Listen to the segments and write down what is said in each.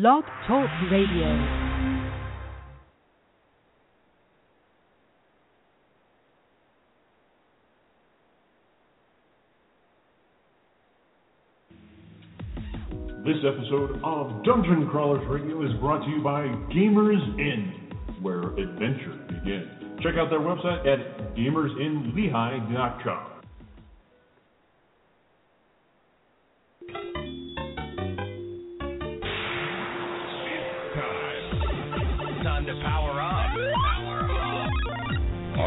Blog Talk Radio. This episode of Dungeon Crawlers Radio is brought to you by Gamers Inn, where adventure begins. Check out their website at gamersinlehigh.com.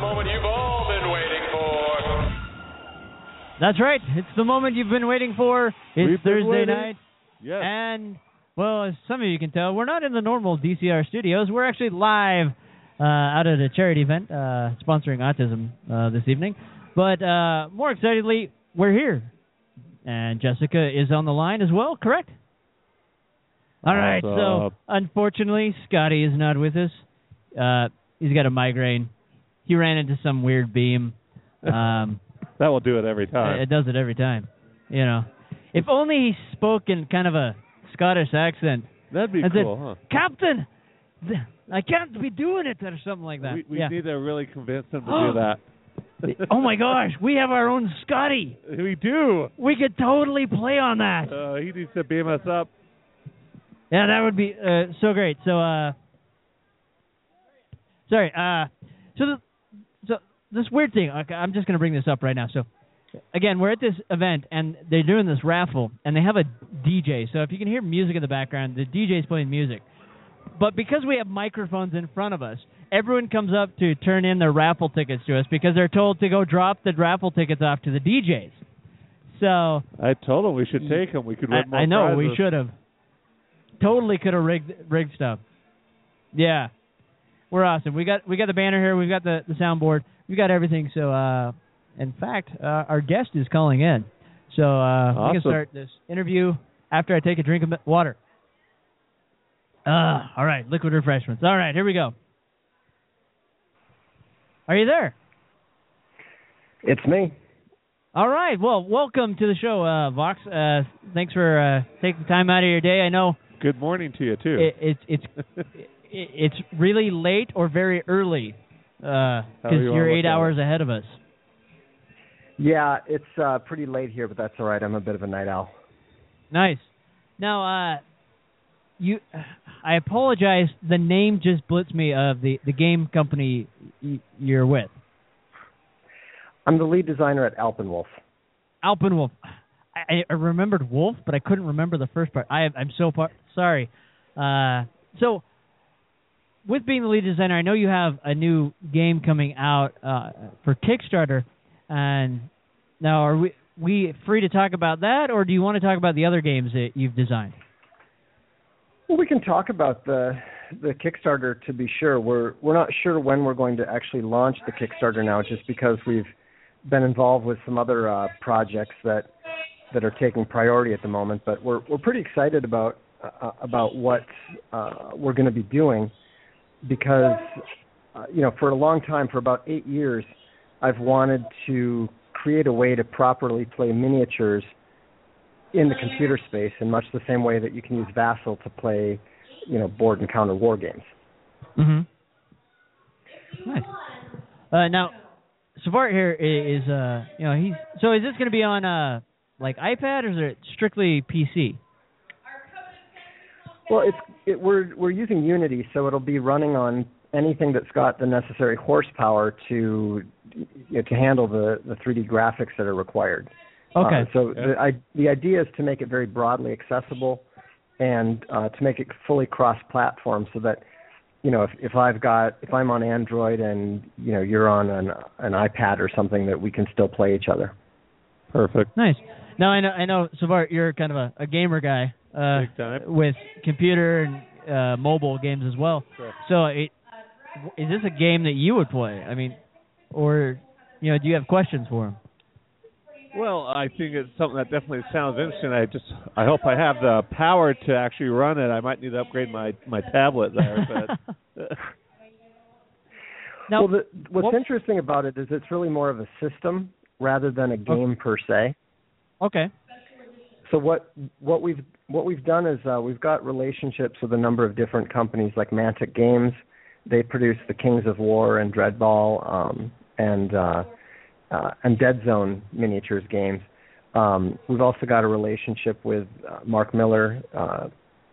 Moment you've all been waiting for. That's right. It's the moment you've been waiting for. It's We've Thursday night, Yes. and well, as some of you can tell, we're not in the normal DCR studios. We're actually live uh, out at a charity event uh, sponsoring autism uh, this evening. But uh, more excitedly, we're here, and Jessica is on the line as well. Correct? All right. What's So unfortunately, Scotty is not with us. Uh, he's got a migraine. He ran into some weird beam. Um, that will do it every time. it does it every time. You know, if only he spoke in kind of a Scottish accent. That'd be and said, cool, Captain, I can't be doing it, or something like that. We, we yeah. need to really convince him to do that. oh my gosh, we have our own Scotty. We do. We could totally play on that. Uh, he needs to beam us up. Yeah, that would be uh, so great. So, uh, sorry. Uh, so the, so this weird thing. Okay, I'm just gonna bring this up right now. So, again, we're at this event and they're doing this raffle and they have a DJ. So if you can hear music in the background, the DJ's playing music. But because we have microphones in front of us, everyone comes up to turn in their raffle tickets to us because they're told to go drop the raffle tickets off to the DJs. So I told him we should take them. We could win I, more I know we should have. Totally could have rigged rigged stuff. Yeah, we're awesome. We got we got the banner here. We've got the the soundboard. We got everything. So, uh, in fact, uh, our guest is calling in. So uh, we can start this interview after I take a drink of water. Uh, all right, liquid refreshments. All right, here we go. Are you there? It's me. All right. Well, welcome to the show, uh, Vox. Uh, thanks for uh, taking time out of your day. I know Good morning to you too. it, it's it's it's really late or very early because However you you're eight at it. hours ahead of us. Yeah, it's uh, pretty late here, but that's all right. I'm a bit of a night owl. Nice. Now, uh, you, I apologize. The name just blitzed me of the the game company y- you're with, I'm the lead designer at Alpenwolf. Alpenwolf. I, I remembered Wolf, but I couldn't remember the first part. I I'm so sorry. Uh, so. With being the lead designer, I know you have a new game coming out uh, for Kickstarter, and now are we we free to talk about that, or do you want to talk about the other games that you've designed? Well, we can talk about the the Kickstarter to be sure. We're we're not sure when we're going to actually launch the Kickstarter now, just because we've been involved with some other uh, projects that that are taking priority at the moment. But we're we're pretty excited about uh, about what uh, we're going to be doing because uh, you know for a long time, for about eight years, I've wanted to create a way to properly play miniatures in the computer space in much the same way that you can use Vassal to play, you know, board and counter war games. Mm-hmm. Nice. Uh, now, Savart here is, uh, you know, he's. So is this going to be on, uh, like iPad, or is it strictly PC? Well, it's it, we're we're using Unity, so it'll be running on anything that's got the necessary horsepower to you know, to handle the the 3D graphics that are required. Okay. Uh, so the I, the idea is to make it very broadly accessible and uh, to make it fully cross-platform, so that you know if if I've got if I'm on Android and you know you're on an an iPad or something, that we can still play each other. Perfect. Nice. Now I know I know Savart, you're kind of a, a gamer guy uh, with computer and uh, mobile games as well. Sure. So it, is this a game that you would play? I mean, or you know, do you have questions for him? Well, I think it's something that definitely sounds interesting. I just I hope I have the power to actually run it. I might need to upgrade my my tablet there, but now, well, the, what's what- interesting about it is it's really more of a system rather than a game per se. okay. So what what we've what we've done is uh, we've got relationships with a number of different companies like Mantic Games. They produce the Kings of War and Dreadball um, and uh, uh, and Dead Zone miniatures games. Um, we've also got a relationship with uh, Marc Miller, uh,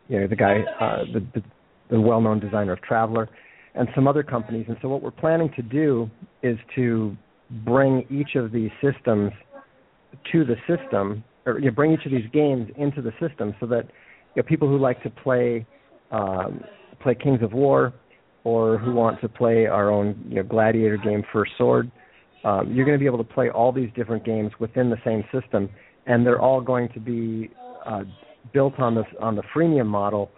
you know the guy, uh, the, the the well-known designer of Traveller, and some other companies. And so what we're planning to do is to bring each of these systems to the system, or you know, bring each of these games into the system, so that you know, people who like to play um, play Kings of War, or who want to play our own you know, Gladiator game, First Sword, um, you're going to be able to play all these different games within the same system, and they're all going to be uh, built on this on the freemium model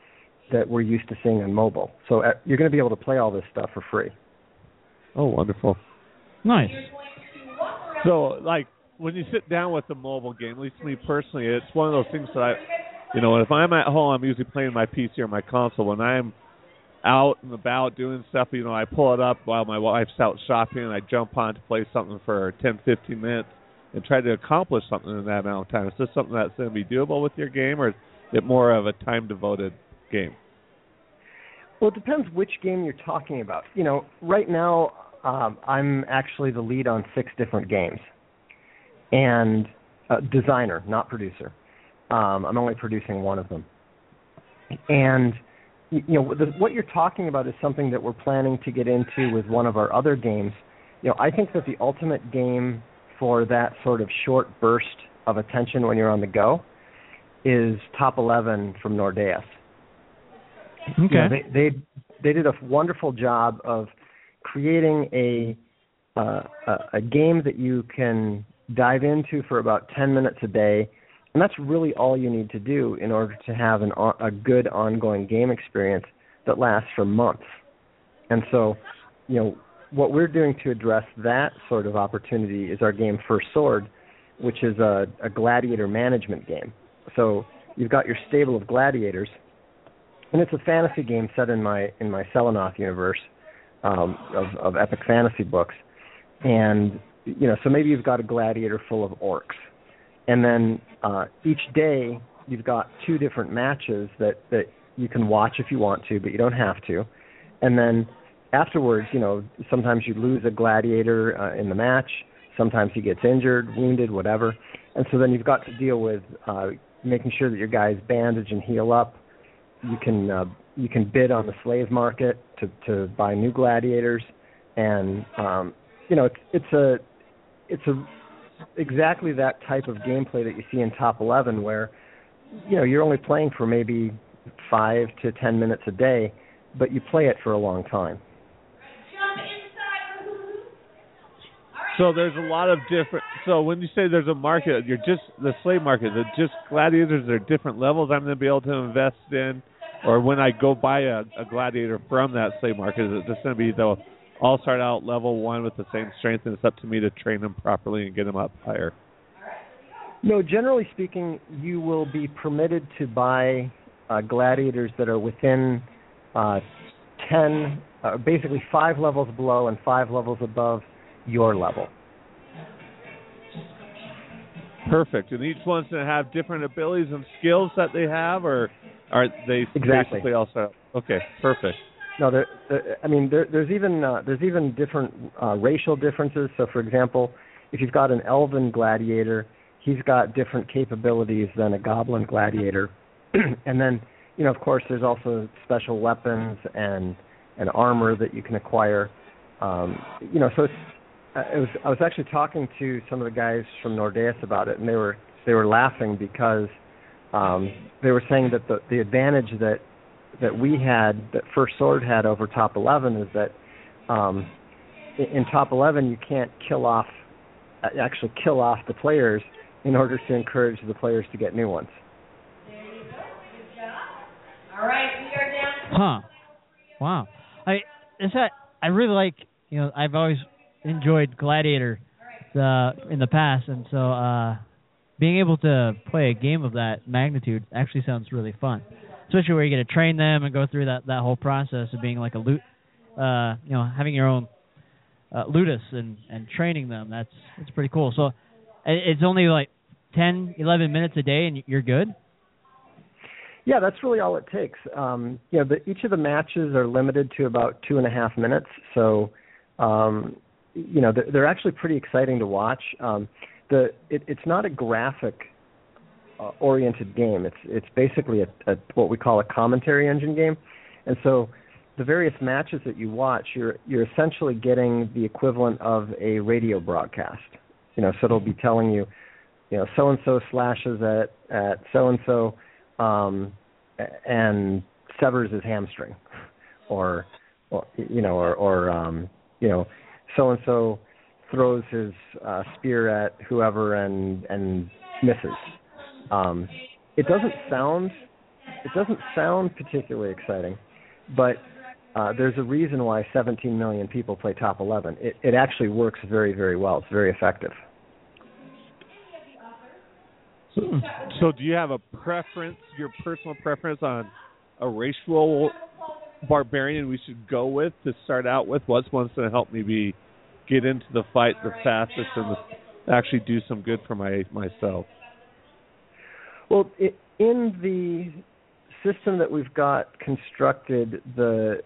that we're used to seeing on mobile. So uh, you're going to be able to play all this stuff for free. oh, wonderful. Nice. So, like, when you sit down with a mobile game, at least me personally, it's one of those things that I, you know, if I'm at home, I'm usually playing my PC or my console. When I'm out and about doing stuff, you know, I pull it up while my wife's out shopping, and I jump on to play something for 10, 15 minutes and try to accomplish something in that amount of time. Is this something that's going to be doable with your game, or is it more of a time-devoted game? Well, it depends which game you're talking about. You know, right now um, I'm actually the lead on six different games, and uh, designer, not producer. Um, I'm only producing one of them, and you know the, what you're talking about is something that we're planning to get into with one of our other games. You know, I think that the ultimate game for that sort of short burst of attention when you're on the go is Top 11 from Nordeus. Okay. You know, they they they did a wonderful job of creating a uh, a, a game that you can dive into for about 10 minutes a day, and that's really all you need to do in order to have an a good ongoing game experience that lasts for months. And so, you know, what we're doing to address that sort of opportunity is our game First Sword, which is a, a gladiator management game. So you've got your stable of gladiators, and it's a fantasy game set in my in my Selenoth universe um, of, of epic fantasy books. And you know, so maybe you've got a gladiator full of orcs, and then uh, each day you've got two different matches that that you can watch if you want to, but you don't have to. And then afterwards, you know, sometimes you lose a gladiator uh, in the match. Sometimes he gets injured, wounded, whatever. And so then you've got to deal with uh, making sure that your guys bandage and heal up. You can uh, you can bid on the slave market to to buy new gladiators, and um, you know it's it's a it's a exactly that type of gameplay that you see in Top 11, where you know you're only playing for maybe five to ten minutes a day, but you play it for a long time. So there's a lot of different. So when you say there's a market, you're just the slave market. The just gladiators are different levels. I'm going to be able to invest in, or when I go buy a, a gladiator from that slave market, is it just going to be they'll all start out level one with the same strength, and it's up to me to train them properly and get them up higher. No, generally speaking, you will be permitted to buy uh, gladiators that are within uh, ten, uh, basically five levels below and five levels above your level. Perfect. And each one's going to have different abilities and skills that they have, or are they Exactly. basically all set? Okay, perfect. No, there, there, I mean, there, there's even uh, there's even different uh, racial differences. So, for example, if you've got an elven gladiator, he's got different capabilities than a goblin gladiator. and then, you know, of course, there's also special weapons and and armor that you can acquire. Um, you know, so it's, uh, it was I was actually talking to some of the guys from Nordeus about it, and they were they were laughing because um, they were saying that the the advantage that that we had that First Sword had over Top 11 is that um, in, in Top 11 you can't kill off actually kill off the players in order to encourage the players to get new ones. There you go. Good job. All right, we are down. Huh. Wow. I is that I really like you know I've always enjoyed Gladiator the in the past and so uh being able to play a game of that magnitude actually sounds really fun. Especially where you get to train them and go through that that whole process of being like a loot uh you know having your own uh, ludus and and training them. That's that's pretty cool. So it's only like 10 11 minutes a day and you're good. Yeah, that's really all it takes. Um, you know, the, each of the matches are limited to about two and a half minutes, so um, you know they're, they're actually pretty exciting to watch. Um, the it, it's not a graphic uh, oriented game. It's it's basically a, a what we call a commentary engine game, and so the various matches that you watch, you're you're essentially getting the equivalent of a radio broadcast. You know, so it'll be telling you, you know, so and so slashes at at so and so and severs his hamstring or or you know or or um you know so and so throws his uh spear at whoever and and misses um it doesn't sound it doesn't sound particularly exciting but uh there's a reason why 17 million people play top 11 it it actually works very very well it's very effective So, so do you have a preference, your personal preference on a racial barbarian we should go with to start out with? What's one's going to help me be get into the fight the fastest and the, actually do some good for my myself? Well, i in the system that we've got constructed, the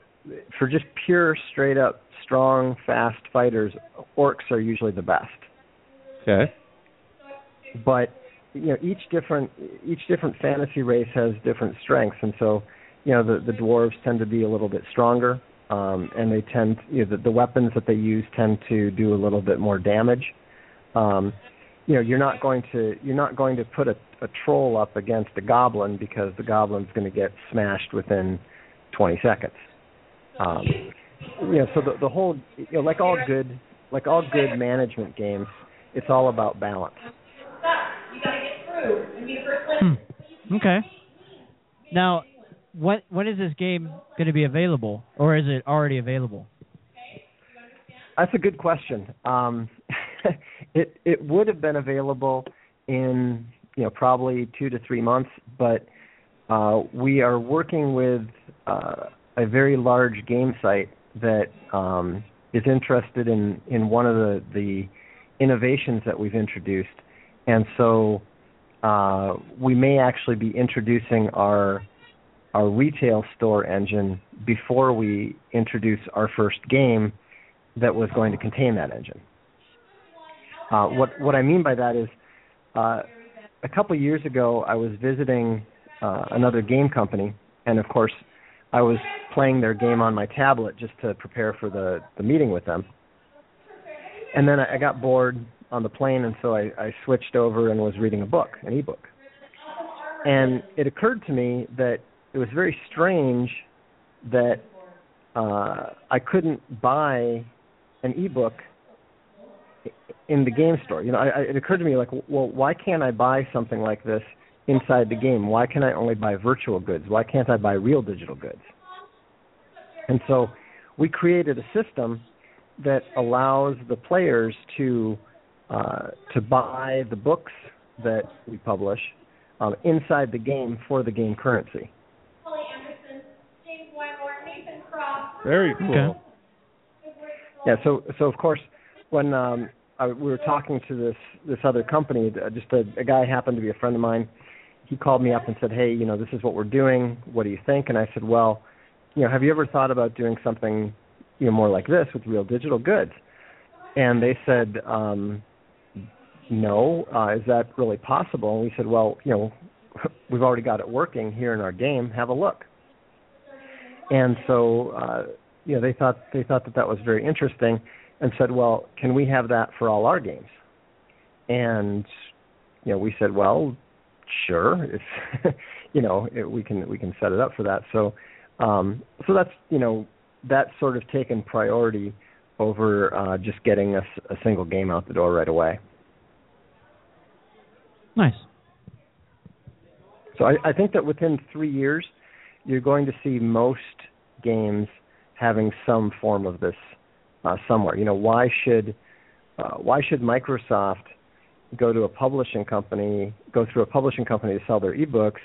for just pure, straight up, strong, fast fighters, orcs are usually the best. Okay. But you know, each different each different fantasy race has different strengths, and so you know the the dwarves tend to be a little bit stronger, um, and they tend you know the, the weapons that they use tend to do a little bit more damage. Um, you know, you're not going to you're not going to put a, a troll up against a goblin because the goblin's going to get smashed within 20 seconds. Um, you know, so the the whole you know, like all good like all good management games, it's all about balance. You gotta get through and be the first one. Hmm. Okay. Now, when when is this game going to be available, or is it already available? That's a good question. Um, it it would have been available in you know probably two to three months, but uh, we are working with uh, a very large game site that um, is interested in in one of the the innovations that we've introduced, and so uh, we may actually be introducing our our retail store engine before we introduce our first game that was going to contain that engine. Uh, what what I mean by that is, uh, a couple years ago, I was visiting uh, another game company, and of course, I was playing their game on my tablet just to prepare for the the meeting with them. And then I, I got bored on the plane, and so I, I switched over and was reading a book, an ebook. And it occurred to me that it was very strange that uh, I couldn't buy an ebook in the game store. You know, I, I, it occurred to me like, well, why can't I buy something like this inside the game? Why can I only buy virtual goods? Why can't I buy real digital goods? And so we created a system that allows the players to uh, to buy the books that we publish um, inside the game for the game currency. Holly Anderson, James Wymore, Nathan Cross. Very cool. Yeah. So so of course when um, I, we were talking to this this other company, uh, just a, a guy happened to be a friend of mine. He called me up and said, "Hey, you know, this is what we're doing. What do you think?" And I said, "Well, you know, have you ever thought about doing something, you know, more like this with real digital goods?" And they said, um, "No. Uh, is that really possible?" And we said, "Well, you know, we've already got it working here in our game. Have a look." And so, uh, you know, they thought they thought that that was very interesting, and said, "Well, can we have that for all our games?" And you know, we said, "Well, sure. If you know, it, we can we can set it up for that." So, um, so that's you know, that's sort of taken priority over uh, just getting a single game out the door right away. Nice. So I, I think that within three years, you're going to see most games having some form of this uh, somewhere. You know, why should uh, why should Microsoft go to a publishing company, go through a publishing company to sell their ebooks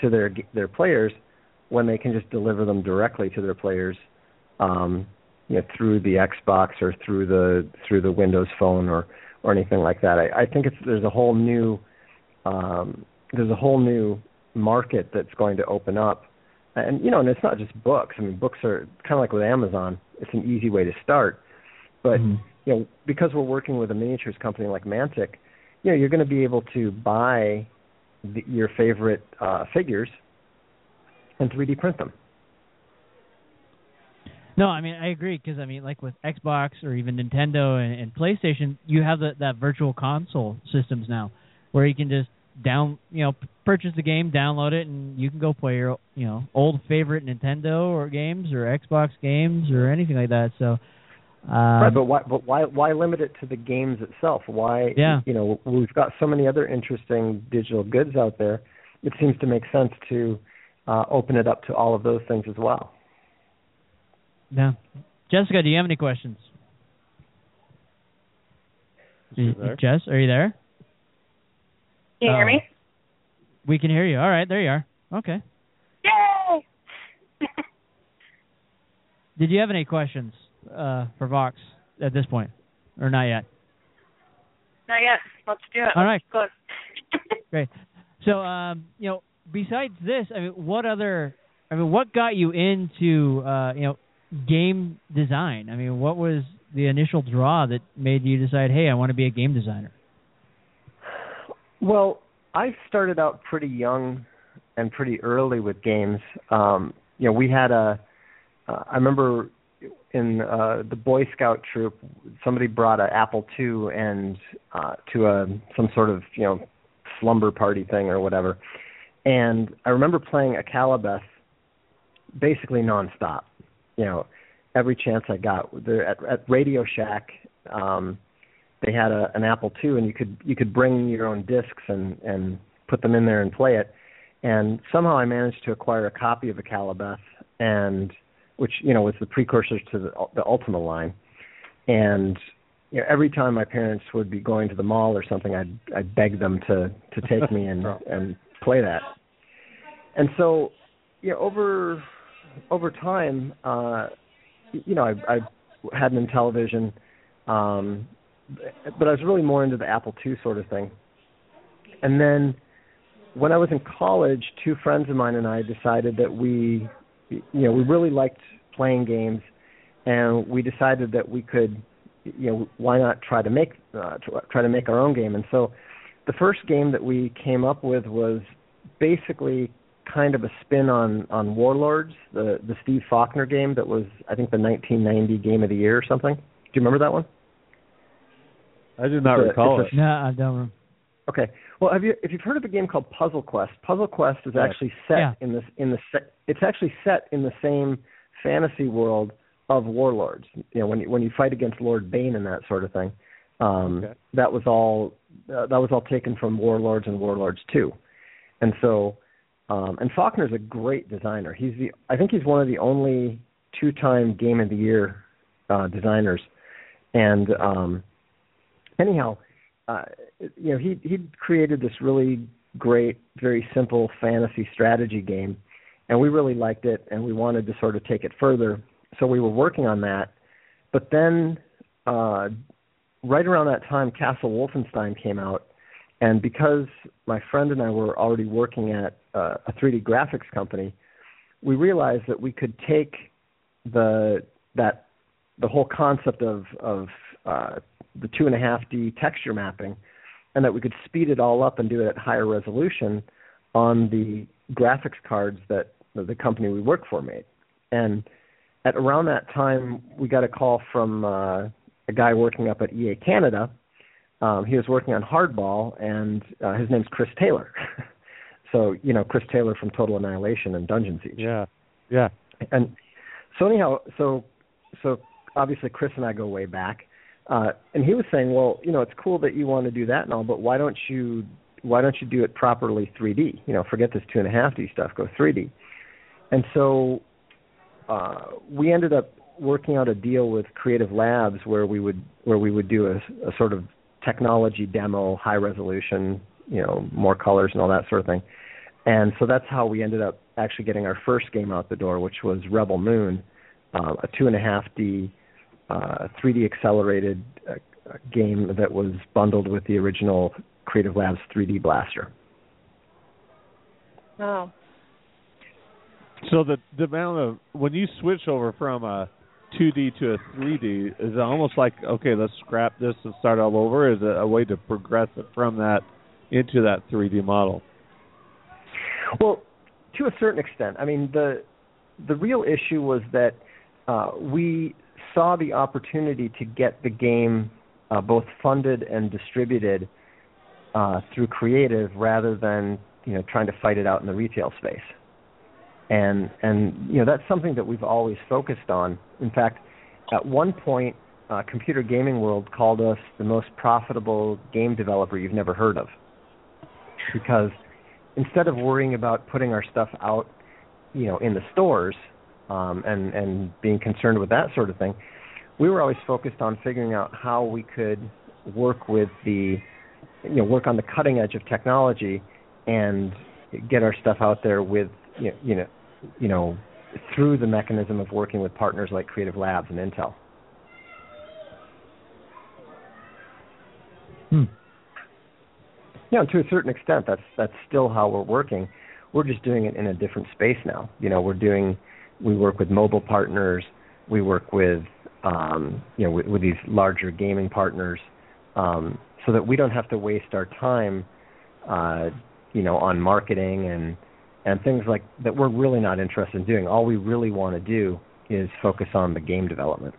to their their players when they can just deliver them directly to their players, um, you know, through the Xbox or through the through the Windows Phone or or anything like that. I, I think it's there's a whole new um, there's a whole new market that's going to open up, and you know, and it's not just books. I mean, books are kind of like with Amazon. It's an easy way to start, but Mhm. you know, because we're working with a miniatures company like Mantic, you know, you're going to be able to buy the, your favorite uh, figures and 3D print them. No, I mean I agree because I mean like with Xbox or even Nintendo and, and PlayStation, you have the, that virtual console systems now, where you can just down you know purchase the game, download it, and you can go play your you know old favorite Nintendo or games or Xbox games or anything like that. So, uh, right, but why? But why? Why limit it to the games itself? Why? Yeah. You know, we've got so many other interesting digital goods out there. It seems to make sense to uh, open it up to all of those things as well. yeah. Jessica, do you have any questions? Is she there? Jess, are you there? Can you hear me? We can hear you. All right, there you are. Okay. Yay! Did you have any questions uh, for Vox at this point, or not yet? Not yet. Let's do it. All right. Great. So, um, you know, besides this, I mean, what other? I mean, what got you into, uh, you know, game design? I mean, what was the initial draw that made you decide, hey, I want to be a game designer? Well, I started out pretty young and pretty early with games. Um, you know, we had a. Uh, I remember in uh, the Boy Scout troop, somebody brought an Apple II and uh, to a some sort of you know slumber party thing or whatever, and I remember playing Akalabeth basically nonstop. You know, every chance I got. There at, at Radio Shack. Um, they had a, an Apple II, and you could you could bring your own discs and and put them in there and play it. And somehow I managed to acquire a copy of Akalabeth, and which you know was the precursor to the, the Ultima line. And you know, every time my parents would be going to the mall or something, I'd I'd beg them to to take me and and play that. And so, you know, over over time, uh, you know, I, I had an Intellivision, um, but I was really more into the Apple II sort of thing. And then when I was in college, two friends of mine and I decided that we, you know, we really liked playing games, and we decided that we could, you know, why not try to make uh, try to make our own game. And so, the first game that we came up with was basically kind of a spin on on Warlords, the the Steve Fawkner game that was I think the 1990 Game of the Year or something. Do you remember that one? I do not It's recall it's it. a- No, I don't. Remember. Okay. Well, have you if you've heard of a game called Puzzle Quest? Puzzle Quest is Right. actually set Yeah. in this in the se- it's actually set in the same fantasy world of Warlords. You know, when you, when you fight against Lord Bane and that sort of thing. Um Okay. that was all uh, that was all taken from Warlords and Warlords 2. And so um and Fawkner's a great designer. He's the I think he's one of the only two-time game of the year uh designers. And um anyhow, uh, you know, he he created this really great, very simple fantasy strategy game, and we really liked it, and we wanted to sort of take it further. So we were working on that, but then uh, right around that time, Castle Wolfenstein came out, and because my friend and I were already working at uh, a 3D graphics company, we realized that we could take the that the whole concept of of uh, the two and a half D texture mapping, and that we could speed it all up and do it at higher resolution on the graphics cards that the company we work for made. And at around that time, we got a call from uh, a guy working up at EA Canada. Um, he was working on Hardball, and uh, his name's Chris Taylor. so you know Chris Taylor from Total Annihilation and Dungeon Siege. Yeah, yeah. And so anyhow, so so obviously Chris and I go way back. Uh, and he was saying, well, you know, it's cool that you want to do that and all, but why don't you why don't you do it properly 3D? You know, forget this two and a half D stuff. Go 3D. And so uh, we ended up working out a deal with Creative Labs where we would where we would do a, a sort of technology demo, high resolution, you know, more colors and all that sort of thing. And so that's how we ended up actually getting our first game out the door, which was Rebel Moon, uh, a two and a half D, uh, 3D accelerated uh, game that was bundled with the original Creative Labs 3D Blaster. Oh. So the the amount of when you switch over from a 2D to a 3D, is it almost like okay, let's scrap this and start all over? Is it a way to progress it from that into that 3D model? Well, to a certain extent. I mean, the the real issue was that uh, we saw the opportunity to get the game uh, both funded and distributed uh, through creative rather than you know trying to fight it out in the retail space. And and you know that's something that we've always focused on. In fact, at one point, uh, Computer Gaming World called us the most profitable game developer you've never heard of, because instead of worrying about putting our stuff out, you know, in the stores um, and and being concerned with that sort of thing, we were always focused on figuring out how we could work with the, you know, work on the cutting edge of technology and get our stuff out there with, you know, you know, you know through the mechanism of working with partners like Creative Labs and Intel. Hmm. Yeah, to a certain extent, that's that's still how we're working. We're just doing it in a different space now. You know, we're doing we work with mobile partners, we work with um, you know with, with these larger gaming partners, um, so that we don't have to waste our time, uh, you know, on marketing and and things like that. We're really not interested in doing. All we really want to do is focus on the game development.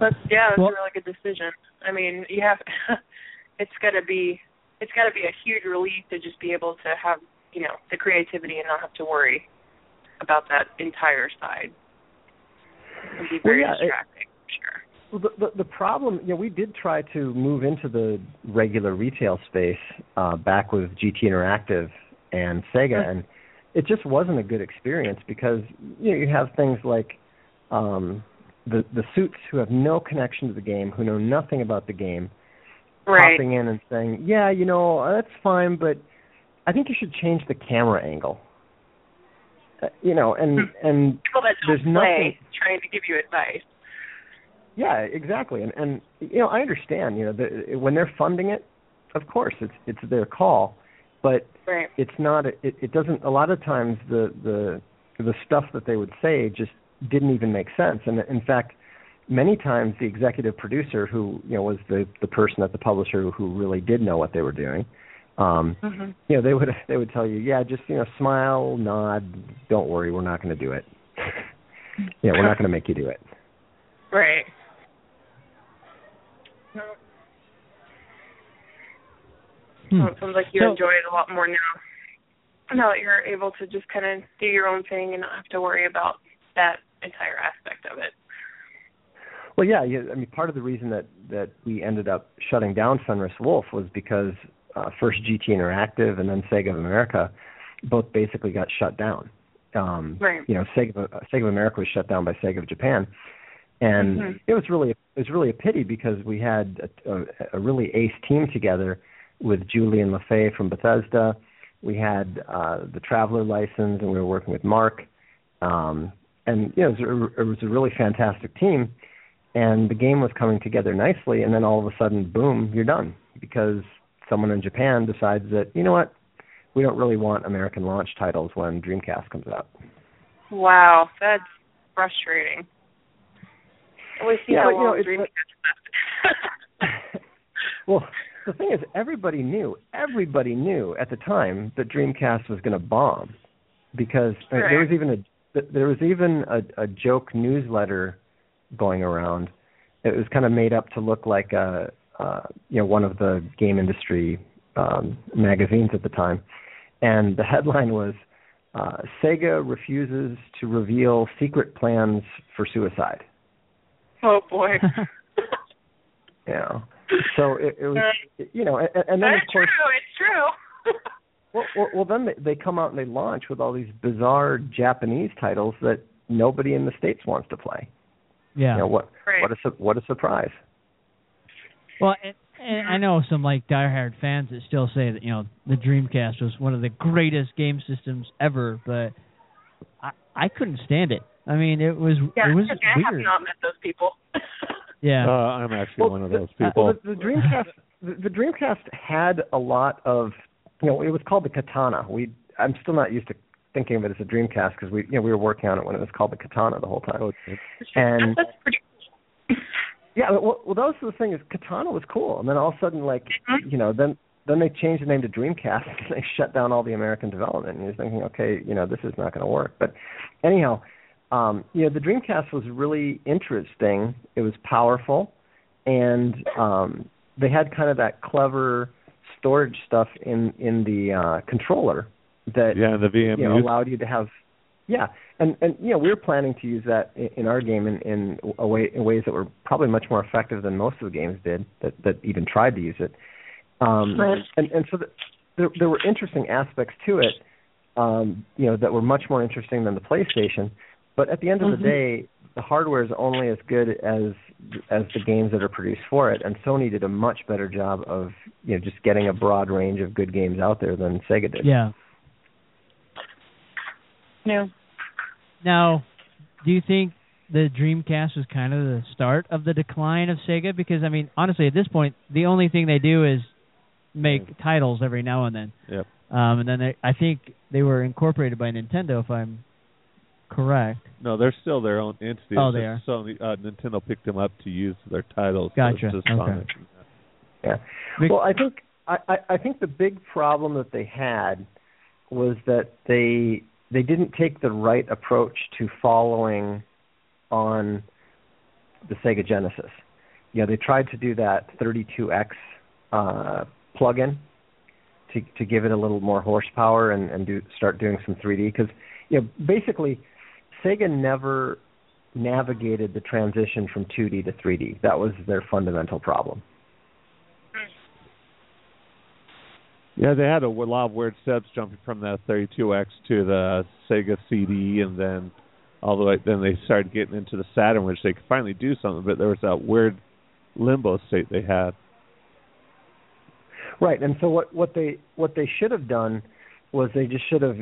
That's yeah, that's Well- a really good decision. I mean, you have it's got to be it's got to be a huge relief to just be able to have you know the creativity and not have to worry about that entire side. It'd be Well, very yeah, distracting, for sure. Well, the, the the problem, you know, we did try to move into the regular retail space uh, back with GT Interactive and Sega, and it just wasn't a good experience because you know you have things like um, the the suits who have no connection to the game, who know nothing about the game, Right. popping in and saying, "Yeah, you know, that's fine, but I think you should change the camera angle." Uh, you know, and and People that there's nothing trying to give you advice. Yeah, exactly. And and you know, I understand. You know, the, when they're funding it, of course, it's it's their call, but Right. it's not. It, it doesn't. A lot of times, the the the stuff that they would say just didn't even make sense. And in fact, many times the executive producer, who you know was the the person at the publisher who really did know what they were doing, um, hmm you know, they would they would tell you, yeah, just you know, smile, nod, don't worry, we're not going to do it. yeah, we're not going to make you do it. Right. No, Hmm. well, it sounds like you So- enjoy it a lot more now. Now that you're able to just kind of do your own thing and not have to worry about that entire aspect of it. Well, yeah, yeah. I mean, part of the reason that that we ended up shutting down Fenris Wolf was because uh, first GT Interactive and then Sega of America both basically got shut down. Um, Right. You know, Sega uh, Sega of America was shut down by Sega of Japan, and Mhm. it was really it was really a pity because we had a, a, a really ace team together with Julian LeFay from Bethesda. We had uh, the Traveller license, and we were working with Marc. Um, and you know, it was, a, it was a really fantastic team and the game was coming together nicely and then all of a sudden boom you're done because someone in japan decides that you know what we don't really want american launch titles when dreamcast comes out. Wow, that's frustrating. We see Yeah, how you know, Dreamcast well the thing is everybody knew everybody knew at the time that dreamcast was going to bomb because there was even a there was even a, a joke newsletter going around. It was kind of made up to look like a uh, you know one of the game industry um, magazines at the time, and the headline was uh, Sega refuses to reveal secret plans for suicide. oh boy. You know, So it, it was, you know, and, and then That's of course, true. It's true. well, well, well then they, they come out and they launch with all these bizarre Japanese titles that nobody in the states wants to play. Yeah. You know what? Right. What a su- what a surprise. Well, and, and I know some like diehard fans that still say that you know the Dreamcast was one of the greatest game systems ever, but I I couldn't stand it. I mean, it was yeah, it was okay, I have not met those people. Yeah. Uh, I'm actually Well, one of the- those uh, people. the, the Dreamcast, the, the Dreamcast had a lot of, you know, it was called the Katana. We, I'm still not used to thinking of it as a Dreamcast because we, you know, we were working on it when it was called the Katana the whole time. Okay. And That's pretty yeah, well, well, that was the thing is Katana was cool, and then all of a sudden, like, Mhm. you know, then then they changed the name to Dreamcast and they shut down all the American development. And you're thinking, okay, you know, this is not going to work. But anyhow, um, you know, the Dreamcast was really interesting. It was powerful, and um, they had kind of that clever storage stuff in in the uh, controller that Yeah, the VMUs. you know allowed you to have yeah and and you know we were planning to use that in, in our game in in a way in ways that were probably much more effective than most of the games did that that even tried to use it um Right. and and so the, there there were interesting aspects to it um you know that were much more interesting than the PlayStation but at the end of Mhm. the day the hardware is only as good as as the games that are produced for it and Sony did a much better job of you know just getting a broad range of good games out there than Sega did Yeah. New. Now, do you think the Dreamcast was kind of the start of the decline of Sega? Because I mean, honestly, at this point, the only thing they do is make titles every now and then. Yep. Um, and then they, I think they were incorporated by Nintendo, if I'm correct. No, they're still their own entity. Oh, they just Sony, uh, Nintendo picked them up to use their titles. so Gotcha. it's just Okay. Yeah. Well, I think I, I, I think the big problem that they had was that they they didn't take the right approach to following on the Sega Genesis. You know, they tried to do that 32X uh, plug-in to to give it a little more horsepower and and do start doing some 3D because you know basically Sega never navigated the transition from 2D to 3D. That was their fundamental problem. Yeah, they had a lot of weird steps jumping from that 32X to the Sega CD, and then all the way. Then they started getting into the Saturn, which they could finally do something. But there was that weird limbo state they had. Right, and so what what they what they should have done was they just should have,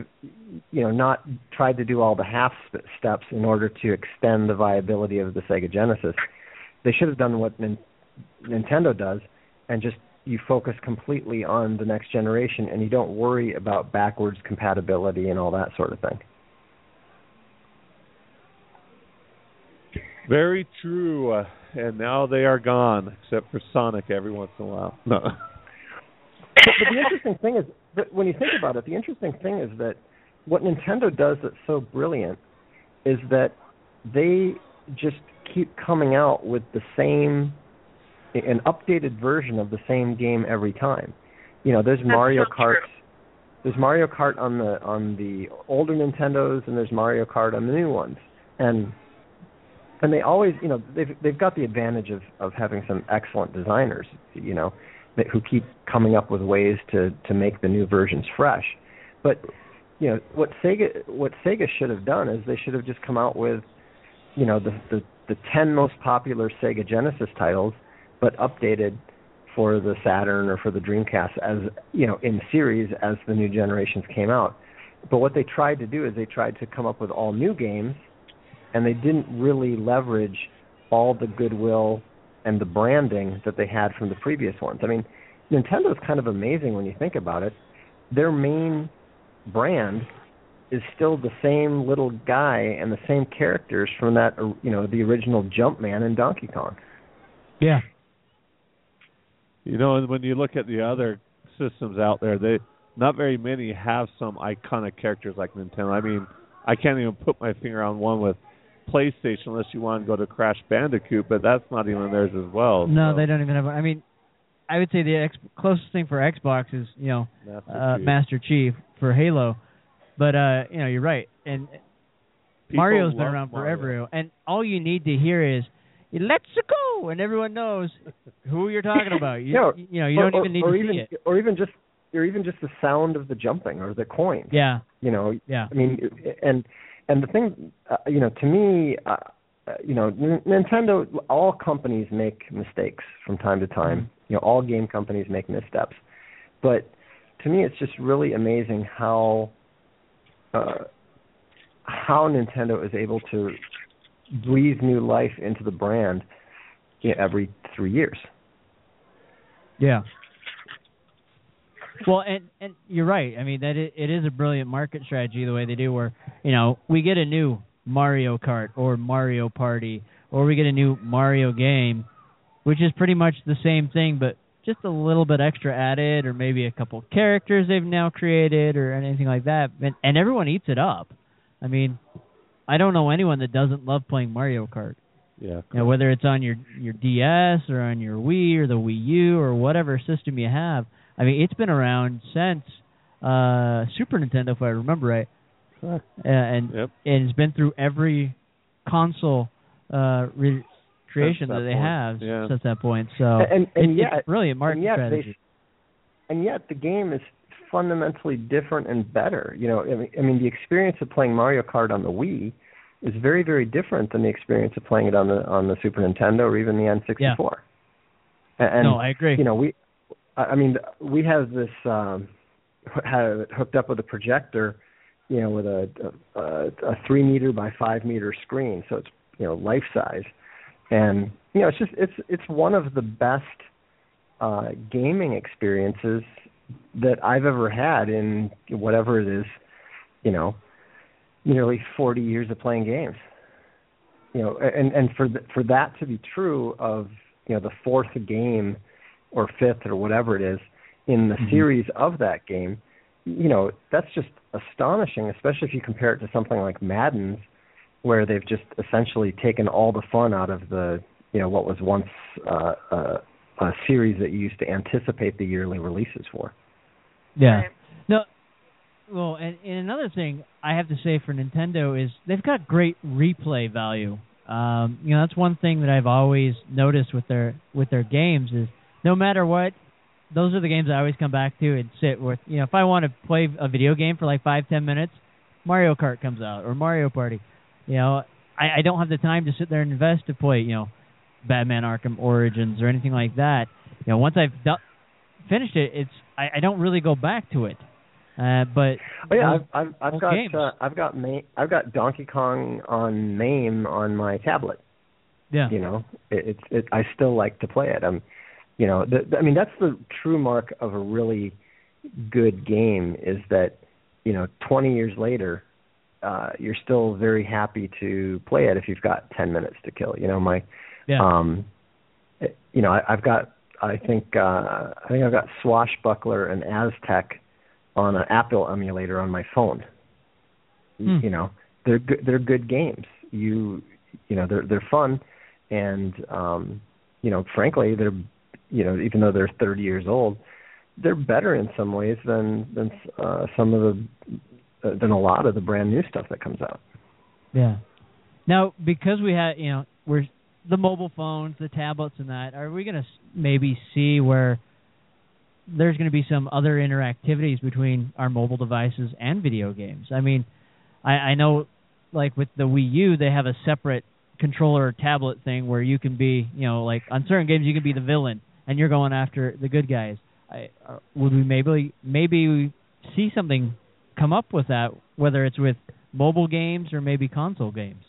you know, not tried to do all the half steps in order to extend the viability of the Sega Genesis. They should have done what Nin- Nintendo does, and just you focus completely on the next generation, and you don't worry about backwards compatibility and all that sort of thing. Very true. Uh, and now they are gone, except for Sonic every once in a while. No. But, but the interesting thing is, that when you think about it, the interesting thing is that what Nintendo does that's so brilliant is that they just keep coming out with the same, an updated version of the same game every time. You know, there's That's Mario so Kart. true. There's Mario Kart on the on the older Nintendos, and there's Mario Kart on the new ones, and and they always, you know, they've they've got the advantage of of having some excellent designers, you know, that, who keep coming up with ways to to make the new versions fresh. But you know what Sega what Sega should have done is they should have just come out with, you know, the the the ten most popular Sega Genesis titles, but updated for the Saturn or for the Dreamcast as you know in series as the new generations came out. But what they tried to do is they tried to come up with all new games, and they didn't really leverage all the goodwill and the branding that they had from the previous ones. I mean, Nintendo's kind of amazing when you think about it. Their main brand is still the same little guy and the same characters from that, you know, the original Jumpman and Donkey Kong. Yeah. You know, and when you look at the other systems out there, they not very many have some iconic characters like Nintendo. I mean, I can't even put my finger on one with PlayStation unless you want to go to Crash Bandicoot, but that's not even theirs as well. No, so. they don't even have. I mean, I would say the ex- closest thing for Xbox is you know Master uh, Chief. Master Chief for Halo, but uh, you know you're right, and People Mario's been around Mario. forever, and all you need to hear is, let's go, and everyone knows who you're talking about. You, Yeah, you know, you or, don't even need or to even, see it. Or even just, or even just the sound of the jumping or the coin. Yeah, You know, yeah, I mean, and and the thing, uh, you know, to me, uh, uh, you know, N- Nintendo. All companies make mistakes from time to time. Mm-hmm. You know, all game companies make missteps, but to me, it's just really amazing how uh, how Nintendo is able to breathe new life into the brand you know, every three years. yeah. Well, and and you're right. I mean, that it, it is a brilliant market strategy the way they do. Where you know we get a new Mario Kart or Mario Party, or we get a new Mario game, which is pretty much the same thing, but just a little bit extra added, or maybe a couple characters they've now created, or anything like that. And, and everyone eats it up. I mean, I don't know anyone that doesn't love playing Mario Kart. Yeah. You know, whether it's on your your DS or on your Wii or the Wii U or whatever system you have. I mean, it's been around since uh Super Nintendo, if I remember right, uh, and Yep. and it's been through every console uh re- creation that that they point, have yeah. since that point. So and and it's, yet, it's brilliant market and yet strategy. they and yet the game is fundamentally different and better. You know, I mean, I mean, the experience of playing Mario Kart on the Wii is very, very different than the experience of playing it on the on the Super Nintendo or even the N64. Yeah. And no, I agree. you know, we, I I mean, we have this um, have it hooked up with a projector, you know, with a a, a three meter by five meter screen, so it's you know life size, and you know, it's just it's it's one of the best uh, gaming experiences that I've ever had in whatever it is, you know, nearly 40 years of playing games. You know, and and for th- for that to be true of you know the fourth game or fifth or whatever it is in the Mhm. series of that game, you know, that's just astonishing, especially if you compare it to something like Madden's, where they've just essentially taken all the fun out of the you know what was once uh, uh, a series that you used to anticipate the yearly releases for. Yeah. No. Well, and, and another thing I have to say for Nintendo is they've got great replay value. Um, you know, that's one thing that I've always noticed with their with their games is no matter what, those are the games I always come back to and sit with. You know, if I want to play a video game for like five ten minutes, Mario Kart comes out or Mario Party. You know, I, I don't have the time to sit there and invest to play. You know, Batman Arkham Origins or anything like that. You know, once I've do- finished it, it's I, I don't really go back to it. Uh, but Oh yeah, those- I've I've, I've got games. uh, I've got Ma- I've got Donkey Kong on MAME on my tablet. yeah, You know, it, it's it, I still like to play it. I'm, you know, the, the- I mean that's the true mark of a really good game is that you know 20 years later uh you're still very happy to play it if you've got 10 minutes to kill. You know, my yeah, um it- you know, I, I've got I think uh I think I've got Swashbuckler and Aztec on an Apple emulator on my phone. Hmm. You know, they're good they're good games. You you know, they're they're fun and um you know, frankly, they're you know, even though they're 30 years old, they're better in some ways than than uh some of the uh, than a lot of the brand new stuff that comes out. yeah. Now, because we had, you know, we're the mobile phones, the tablets, and that. Are we going to maybe see where there's going to be some other interactivities between our mobile devices and video games? I mean, I, I know, like with the Wii U, they have a separate controller or tablet thing where you can be, you know, like on certain games you can be the villain and you're going after the good guys. I, uh, would we maybe maybe see something come up with that, whether it's with mobile games or maybe console games?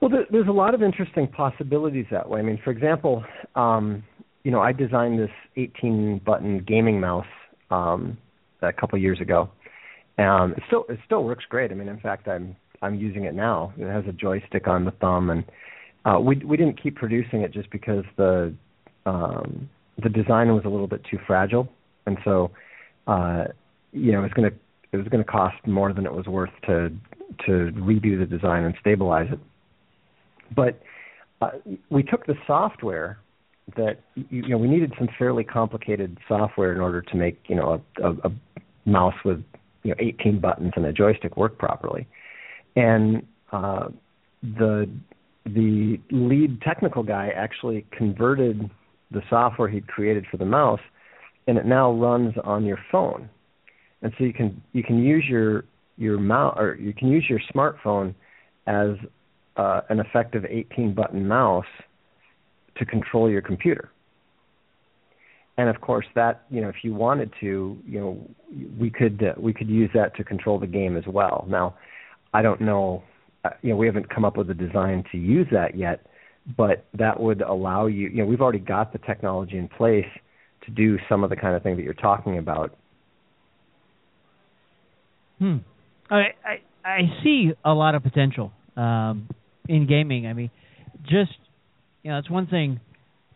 Well, there's a lot of interesting possibilities that way. I mean, for example, um, you know, I designed this 18-button gaming mouse um, a couple years ago. Um, it still it still works great. I mean, in fact, I'm I'm using it now. It has a joystick on the thumb, and uh, we we didn't keep producing it just because the um, the design was a little bit too fragile, and so uh, you know, it was going to it was going to cost more than it was worth to to redo the design and stabilize it but uh, we took the software that you, know we needed some fairly complicated software in order to make you know a, a, a mouse with you know 18 buttons and a joystick work properly and uh, the the lead technical guy actually converted the software he'd created for the mouse, and it now runs on your phone. And so you can you can use your your mouse or you can use your smartphone as uh, an effective 18 button mouse to control your computer. And of course, that you know, if you wanted to, you know, we could uh, we could use that to control the game as well. Now, I don't know, uh, you know, we haven't come up with a design to use that yet, but that would allow you. You know, we've already got the technology in place to do some of the kind of thing that you're talking about. Hmm. I I, I see a lot of potential um, in gaming. I mean, just you know, it's one thing.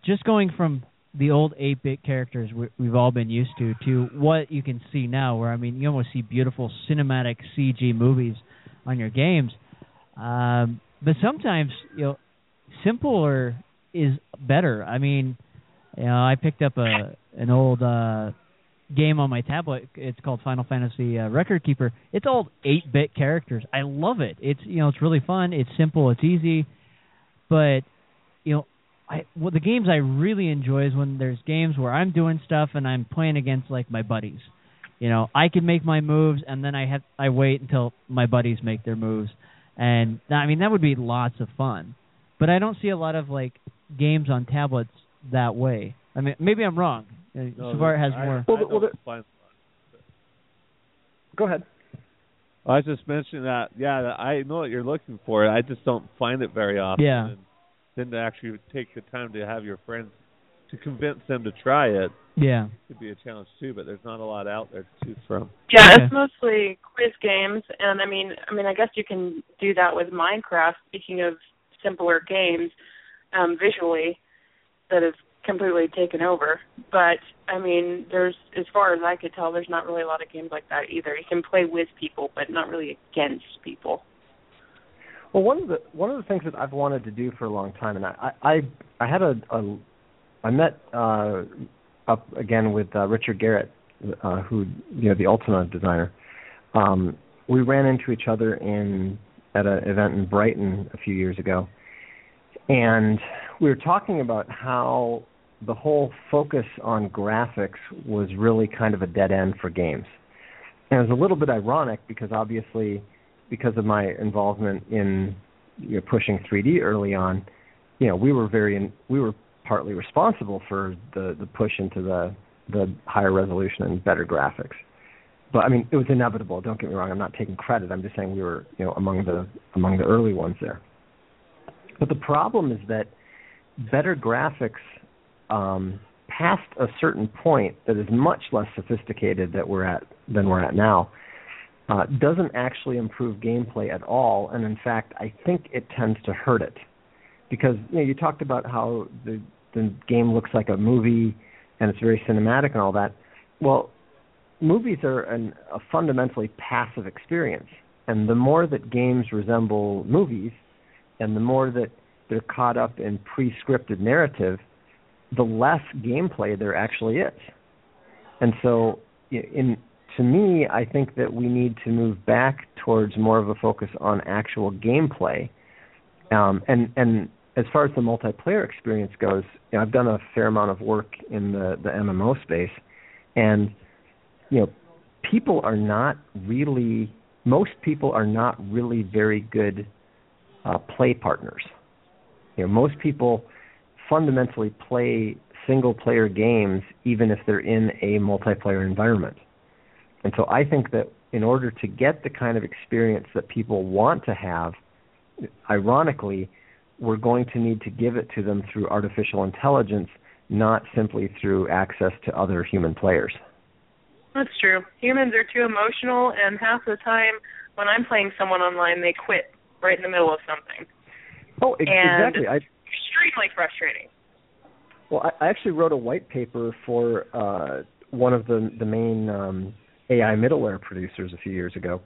Just going from the old 8-bit characters we, we've all been used to to what you can see now, where I mean, you almost see beautiful cinematic CG movies on your games. Um, but sometimes, you know, simpler is better. I mean, you know, I picked up a an old uh, game on my tablet. It's called Final Fantasy uh, Record Keeper. It's all 8-bit characters. I love it. It's you know, it's really fun. It's simple. It's easy. But you know, I well the games I really enjoy is when there's games where I'm doing stuff and I'm playing against like my buddies. You know, I can make my moves and then I have I wait until my buddies make their moves. And I mean that would be lots of fun. But I don't see a lot of like games on tablets that way. I mean maybe I'm wrong. Uh, No, Savart has I- more. I Well, don't well, the- Go ahead. I was just mentioning that. Yeah, I know what you're looking for. I just don't find it very often. Yeah. And then to actually take the time to have your friends to convince them to try it Yeah. could be a challenge too. But there's not a lot out there to choose from. Yeah, Okay. it's mostly quiz games, and I mean, I mean, I guess you can do that with Minecraft. Speaking of simpler games, um, visually, that have completely taken over. But I mean, there's as far as I could tell, there's not really a lot of games like that either. You can play with people, but not really against people. Well, one of the one of the things that I've wanted to do for a long time, and I I I had a, a I met uh, up again with uh, Richard Garriott, uh, who you know the Ultima designer. Um, we ran into each other in at an event in Brighton a few years ago, and we were talking about how the whole focus on graphics was really kind of a dead end for games. And it was a little bit ironic because obviously because of my involvement in you know, pushing 3D early on, you know, we were very in, we were partly responsible for the the push into the the higher resolution and better graphics. But I mean, it was inevitable. Don't get me wrong. I'm not taking credit. I'm just saying we were, you know, among the among the early ones there. But the problem is that better graphics um, past a certain point that is much less sophisticated that we're at than we're at now uh, doesn't actually improve gameplay at all, and in fact, I think it tends to hurt it. Because you know you talked about how the the game looks like a movie and it's very cinematic and all that. Well, movies are an, a fundamentally passive experience, and the more that games resemble movies, and the more that they're caught up in pre-scripted narrative, the less gameplay there actually is. And so, in to me, I think that we need to move back towards more of a focus on actual gameplay. Um, and and as far as the multiplayer experience goes, you know, I've done a fair amount of work in the the MMO space, and you know, people are not really most people are not really very good uh, play partners. You know, most people fundamentally play single player games even if they're in a multiplayer environment. And so I think that in order to get the kind of experience that people want to have, ironically, we're going to need to give it to them through artificial intelligence, not simply through access to other human players. That's true. Humans are too emotional, and half the time when I'm playing someone online, they quit right in the middle of something. Oh, And- exactly. I Extremely frustrating. Well, I, I actually wrote a white paper for uh, one of the the main um, AI middleware producers a few years ago,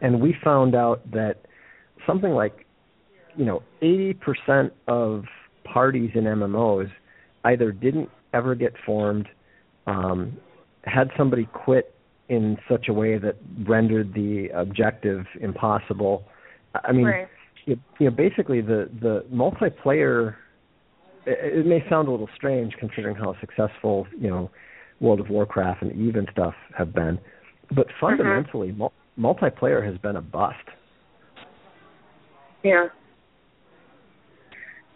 and we found out that something like you know 80% of parties in MMOs either didn't ever get formed, um, had somebody quit in such a way that rendered the objective impossible. I mean, right. You, know, basically the the multiplayer. It, it may sound a little strange considering how successful you know World of Warcraft and EVE and stuff have been, but mm-hmm. fundamentally, mul- multiplayer has been a bust. Yeah.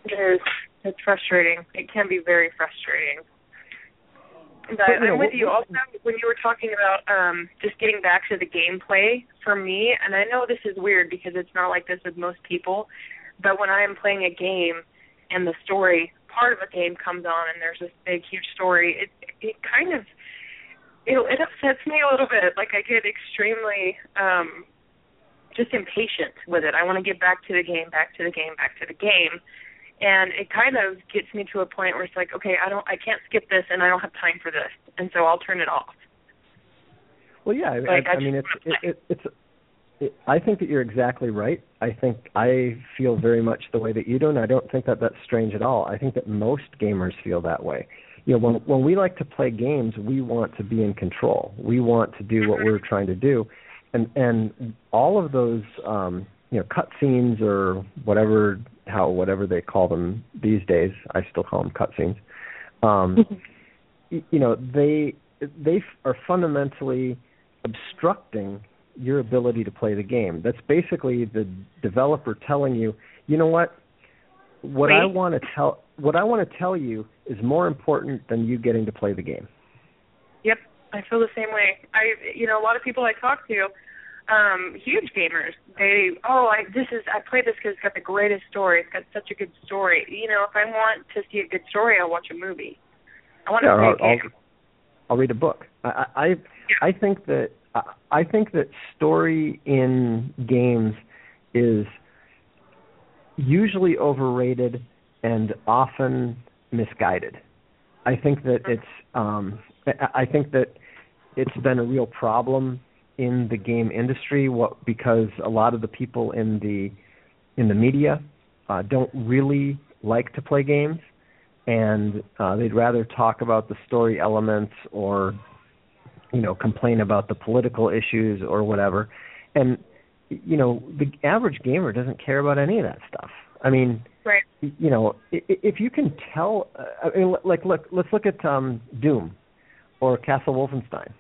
It is. It's frustrating. It can be very frustrating. But, But, know, I'm with what- you. Also, when you were talking about um just getting back to the gameplay for me, and I know this is weird because it's not like this with most people, but when I am playing a game and the story part of a game comes on and there's this big huge story, it it kind of it it upsets me a little bit. Like I get extremely um just impatient with it. I want to get back to the game, back to the game, back to the game. And it kind of gets me to a point where it's like, okay, I don't I can't skip this and I don't have time for this. And so I'll turn it off. Well, yeah, I, Like, I, I I mean, it's it, it, it's. It, I think that you're exactly right. I think I feel very much the way that you do, and I don't think that that's strange at all. I think that most gamers feel that way. You know, when when we like to play games, we want to be in control. We want to do what we're trying to do, and and all of those um, you know cutscenes or whatever how whatever they call them these days. I still call them cutscenes. Um, you know, they they are fundamentally obstructing your ability to play the game. That's basically the developer telling you, you know what? What I want to tell what I want to tell you is more important than you getting to play the game. Yep, I feel the same way. I, you know, a lot of people I talk to, um, huge gamers, they, oh, I this is I play this because it's got the greatest story. It's got such a good story. You know, if I want to see a good story, I'll watch a movie. I want Yeah, to play I'll, a game. I'll, I'll read a book. I I I think that I I think that story in games is usually overrated and often misguided. I think that it's um I think that it's been a real problem in the game industry what because a lot of the people in the in the media uh don't really like to play games. And uh they'd rather talk about the story elements or you know complain about the political issues or whatever. And you know the average gamer doesn't care about any of that stuff. I mean Right. you know if you can tell uh, i mean like look let's look at um doom or castle wolfenstein.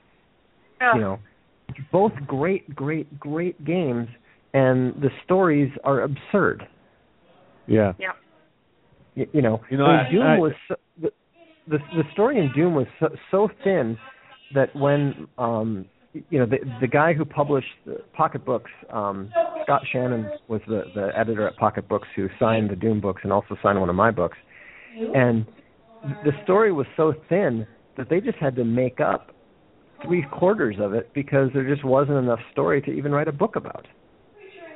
Oh, you know both great great great games and the stories are absurd Yeah. yeah. you, you know, You know, and I- Doom I- was so, the, the the story in Doom was so, so thin that when um you know the the guy who published the Pocket Books, um Scott Shannon was the the editor at Pocket Books who signed the Doom books and also signed one of my books, and the story was so thin that they just had to make up three quarters of it because there just wasn't enough story to even write a book about.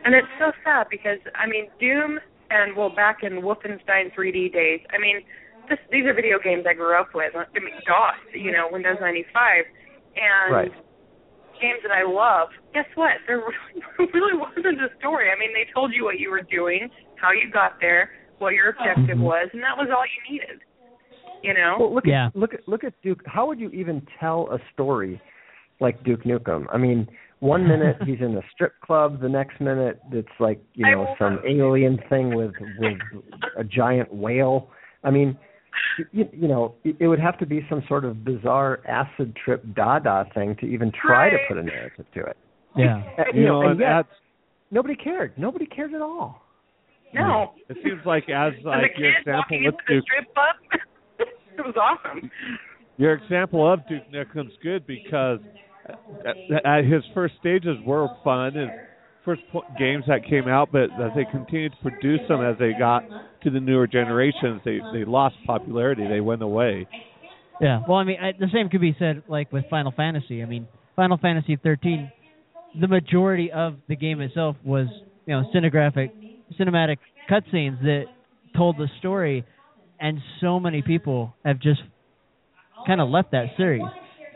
And it's so sad because I mean Doom and well back in Wolfenstein 3D days. I mean this, these are video games I grew up with. I mean DOS, you know, Windows 95, and Right. games that I love. Guess what? There really, really wasn't a story. I mean they told you what you were doing, how you got there, what your objective mm-hmm. was, and that was all you needed. You know. Well, look Yeah. at look at look at Duke. How would you even tell a story like Duke Nukem? I mean, one minute he's in a strip club, the next minute it's like you know some alien thing with with a giant whale. I mean, you, you know, it it would have to be some sort of bizarre acid trip Dada thing to even try to put a narrative to it. Yeah. You know, and and yet that's nobody cared. Nobody cared at all. no. it seems like as As like your example with Duke strip club, it was awesome. Your example of Duke Nukem's good because uh, uh, his first stages were fun and first po- games that came out, but as they continued to produce them as they got to the newer generations, they they lost popularity. They went away. Yeah. Well, I mean, I, the same could be said like with Final Fantasy. I mean, Final Fantasy 13, the majority of the game itself was you know cinegraphic, cinematic cutscenes that told the story, and so many people have just kind of left that series.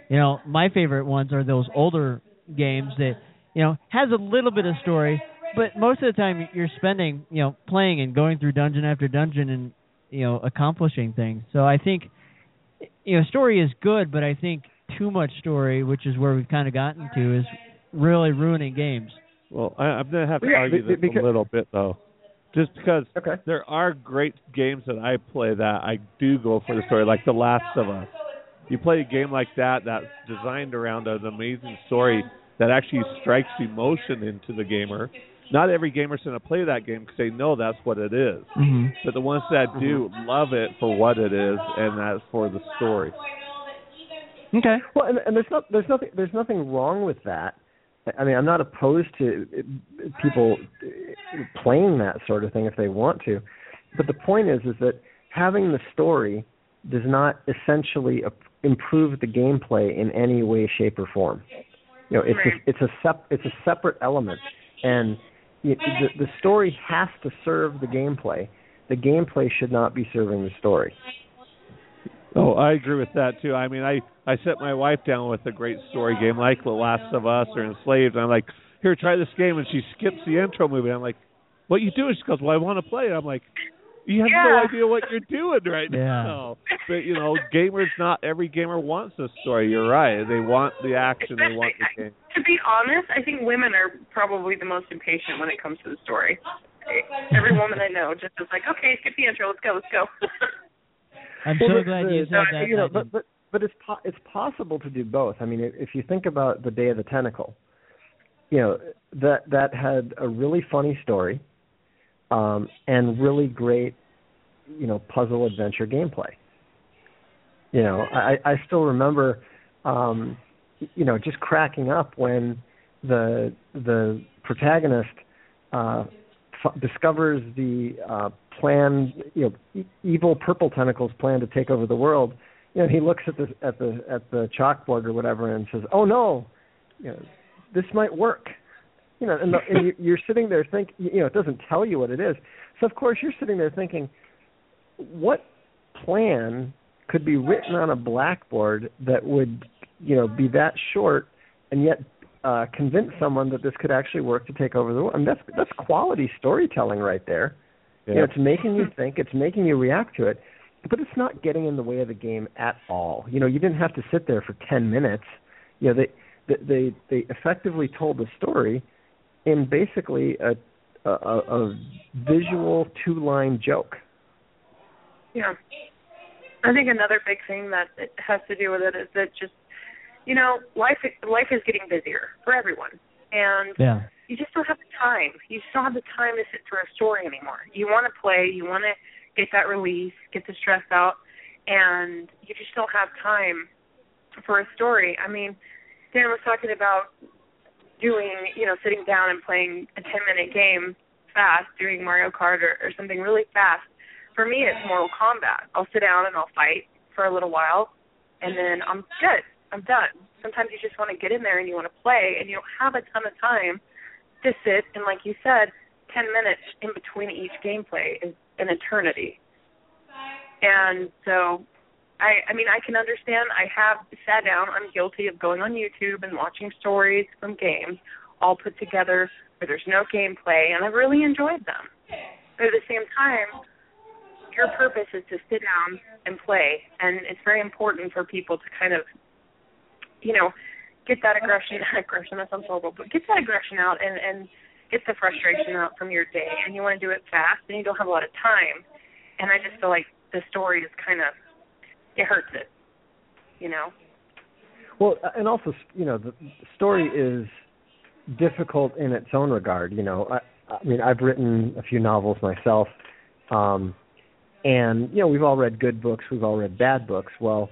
You know, my favorite ones are those older games that you know has a little bit of story, but most of the time you're spending you know playing and going through dungeon after dungeon and you know accomplishing things. So I think you know story is good, but I think too much story, which is where we've kind of gotten to, is really ruining games. Well, I, I'm gonna have to Yeah, argue be- this because- a little bit though. Just because Okay. there are great games that I play that I do go for the story, like The Last of Us. You play a game like that that's designed around an amazing story that actually strikes emotion into the gamer. Not every gamer's going to play that game because they know that's what it is. Mhm. But the ones that do love it for what it is, and that's for the story. Okay. Well, and, and there's not there's nothing there's nothing wrong with that. I mean, I'm not opposed to uh, people playing that sort of thing if they want to, but the point is is that having the story does not essentially improve the gameplay in any way, shape, or form. You know, it's Right. a, it's a sep- it's a separate element, and it, the the story has to serve the gameplay. The gameplay should not be serving the story. Oh, I agree with that too. I mean, I I set my wife down with a great story game like The Last of Us or Enslaved. And I'm like, here, try this game, and she skips the intro movie. I'm like, what you doing? She goes, well, I want to play it. I'm like, you have no idea what you're doing right Yeah. now. But you know, gamers, not every gamer wants a story. You're right. They want the action. They want the game. To be honest, I think women are probably the most impatient when it comes to the story. Every woman I know just is like, okay, skip the intro, let's go, let's go. I'm Well, so glad the- you said that. You know, but but but it's po- it's possible to do both. I mean, if if you think about the Day of the Tentacle, you know that that had a really funny story, um, and really great, you know, puzzle adventure gameplay. You know, I I still remember, um, you know, just cracking up when the the protagonist uh, f- discovers the uh, plan, you know, e- evil purple tentacles plan to take over the world. You know, he looks at the at the at the chalkboard or whatever and says, "Oh no, you know, this might work." You know, and, the, and you, you're sitting there thinking, you know, it doesn't tell you what it is. So of course you're sitting there thinking, what plan could be written on a blackboard that would, you know, be that short and yet uh, convince someone that this could actually work to take over the world? I mean, that's that's quality storytelling right there. You know, it's making you think, it's making you react to it, but it's not getting in the way of the game at all. You know, you didn't have to sit there for ten minutes. You know, they they they, they effectively told the story in basically a a, a, a visual two line joke. Yeah. I think another big thing that it has to do with it is that just you know, life life is getting busier for everyone. And yeah. you just don't have the time. You just don't have the time to sit through a story anymore. You want to play, you want to get that release, get the stress out, and you just don't have time for a story. I mean, Dan was talking about doing, you know, sitting down and playing a 10 minute game fast, doing Mario Kart or, or something really fast. For me, it's Mortal Kombat. I'll sit down and I'll fight for a little while, and then I'm good. I'm done. Sometimes you just want to get in there and you want to play, and you don't have a ton of time to sit. And like you said, 10 minutes in between each gameplay is an eternity. And so, I I mean, I can understand. I have sat down. I'm guilty of going on YouTube and watching stories from games all put together where there's no gameplay, and I've really enjoyed them. But at the same time, your purpose is to sit down and play, and it's very important for people to kind of, you know, get that aggression—that Aggression that sounds horrible, but get that aggression out and and get the frustration out from your day. And you want to do it fast, and you don't have a lot of time. And I just feel like the story is kind of it hurts it, you know. Well, and also, you know, the story is difficult in its own regard. You know, I, I mean, I've written a few novels myself, um, and you know, we've all read good books, we've all read bad books. Well,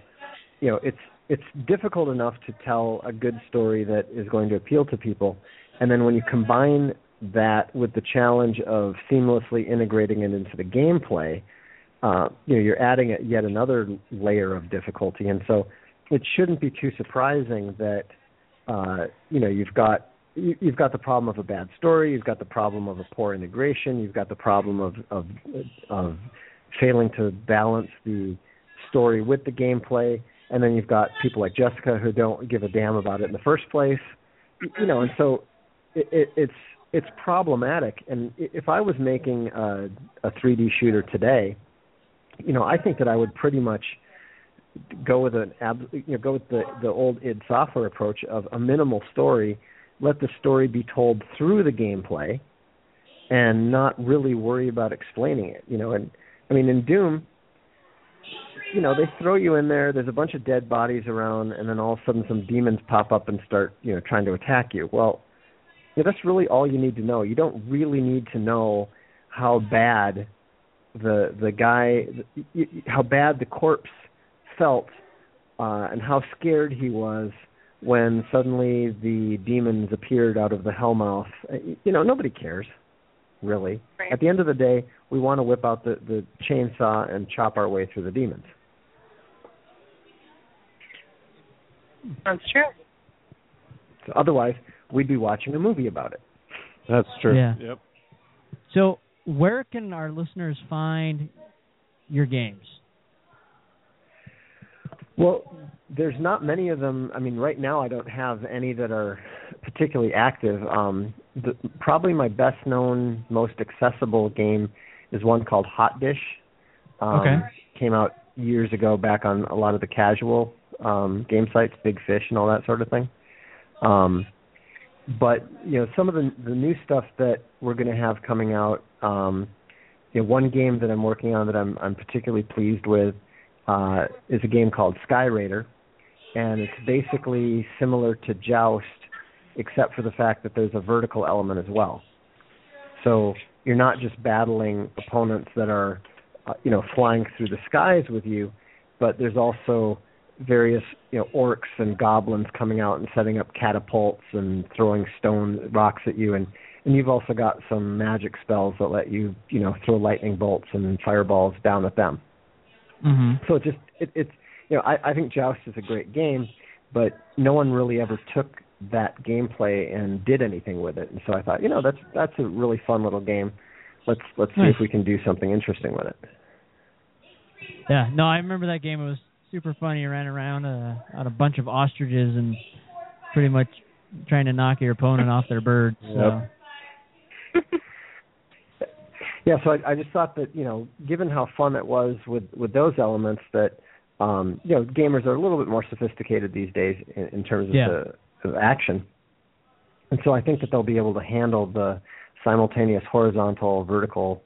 you know, it's it's difficult enough to tell a good story that is going to appeal to people, and then when you combine that with the challenge of seamlessly integrating it into the gameplay, uh, you know, you're adding yet another layer of difficulty, and so it shouldn't be too surprising that uh, you know you've got you, you've got the problem of a bad story, you've got the problem of a poor integration, you've got the problem of of of failing to balance the story with the gameplay, and then you've got people like Jessica who don't give a damn about it in the first place, you know, and so it, it, it's it's problematic. And if I was making a, a 3D shooter today, you know, I think that I would pretty much go with an ab, you know, go with the the old id software approach of a minimal story, let the story be told through the gameplay, and not really worry about explaining it. You know, and I mean in Doom, you know, they throw you in there. There's a bunch of dead bodies around, and then all of a sudden some demons pop up and start, you know, trying to attack you. Well, yeah, that's really all you need to know. You don't really need to know how bad the the guy, how bad the corpse felt, uh, and how scared he was when suddenly the demons appeared out of the hellmouth. Uh, you know, nobody cares, really. Right. At the end of the day, we want to whip out the the chainsaw and chop our way through the demons. That's true. So otherwise, we'd be watching a movie about it. That's true. Yeah. Yep. So, where can our listeners find your games? Well, there's not many of them. I mean, right now I don't have any that are particularly active. Um, the, probably my best known, most accessible game is one called Hot Dish. Um, Okay. Came out years ago, back on a lot of the casual um, game sites, Big Fish, and all that sort of thing. Um, but you know, some of the the new stuff that we're going to have coming out. Um, you know, one game that I'm working on that I'm I'm particularly pleased with uh, is a game called Sky Raider, and it's basically similar to Joust, except for the fact that there's a vertical element as well. So you're not just battling opponents that are, uh, you know, flying through the skies with you, but there's also various, you know, orcs and goblins coming out and setting up catapults and throwing stone rocks at you, and and you've also got some magic spells that let you, you know, throw lightning bolts and fireballs down at them. Mm-hmm. So it just it, it's you know I, I think Joust is a great game, but no one really ever took that gameplay and did anything with it. And so I thought, you know, that's that's a really fun little game. Let's let's see if we can do something interesting with it. Yeah, no, I remember that game. It was super funny. Ran around uh, on a bunch of ostriches and pretty much trying to knock your opponent off their bird. So. Yeah, so I, I just thought that you know, given how fun it was with with those elements, that um, you know, gamers are a little bit more sophisticated these days in, in terms of Yeah. the of action, and so I think that they'll be able to handle the simultaneous horizontal, vertical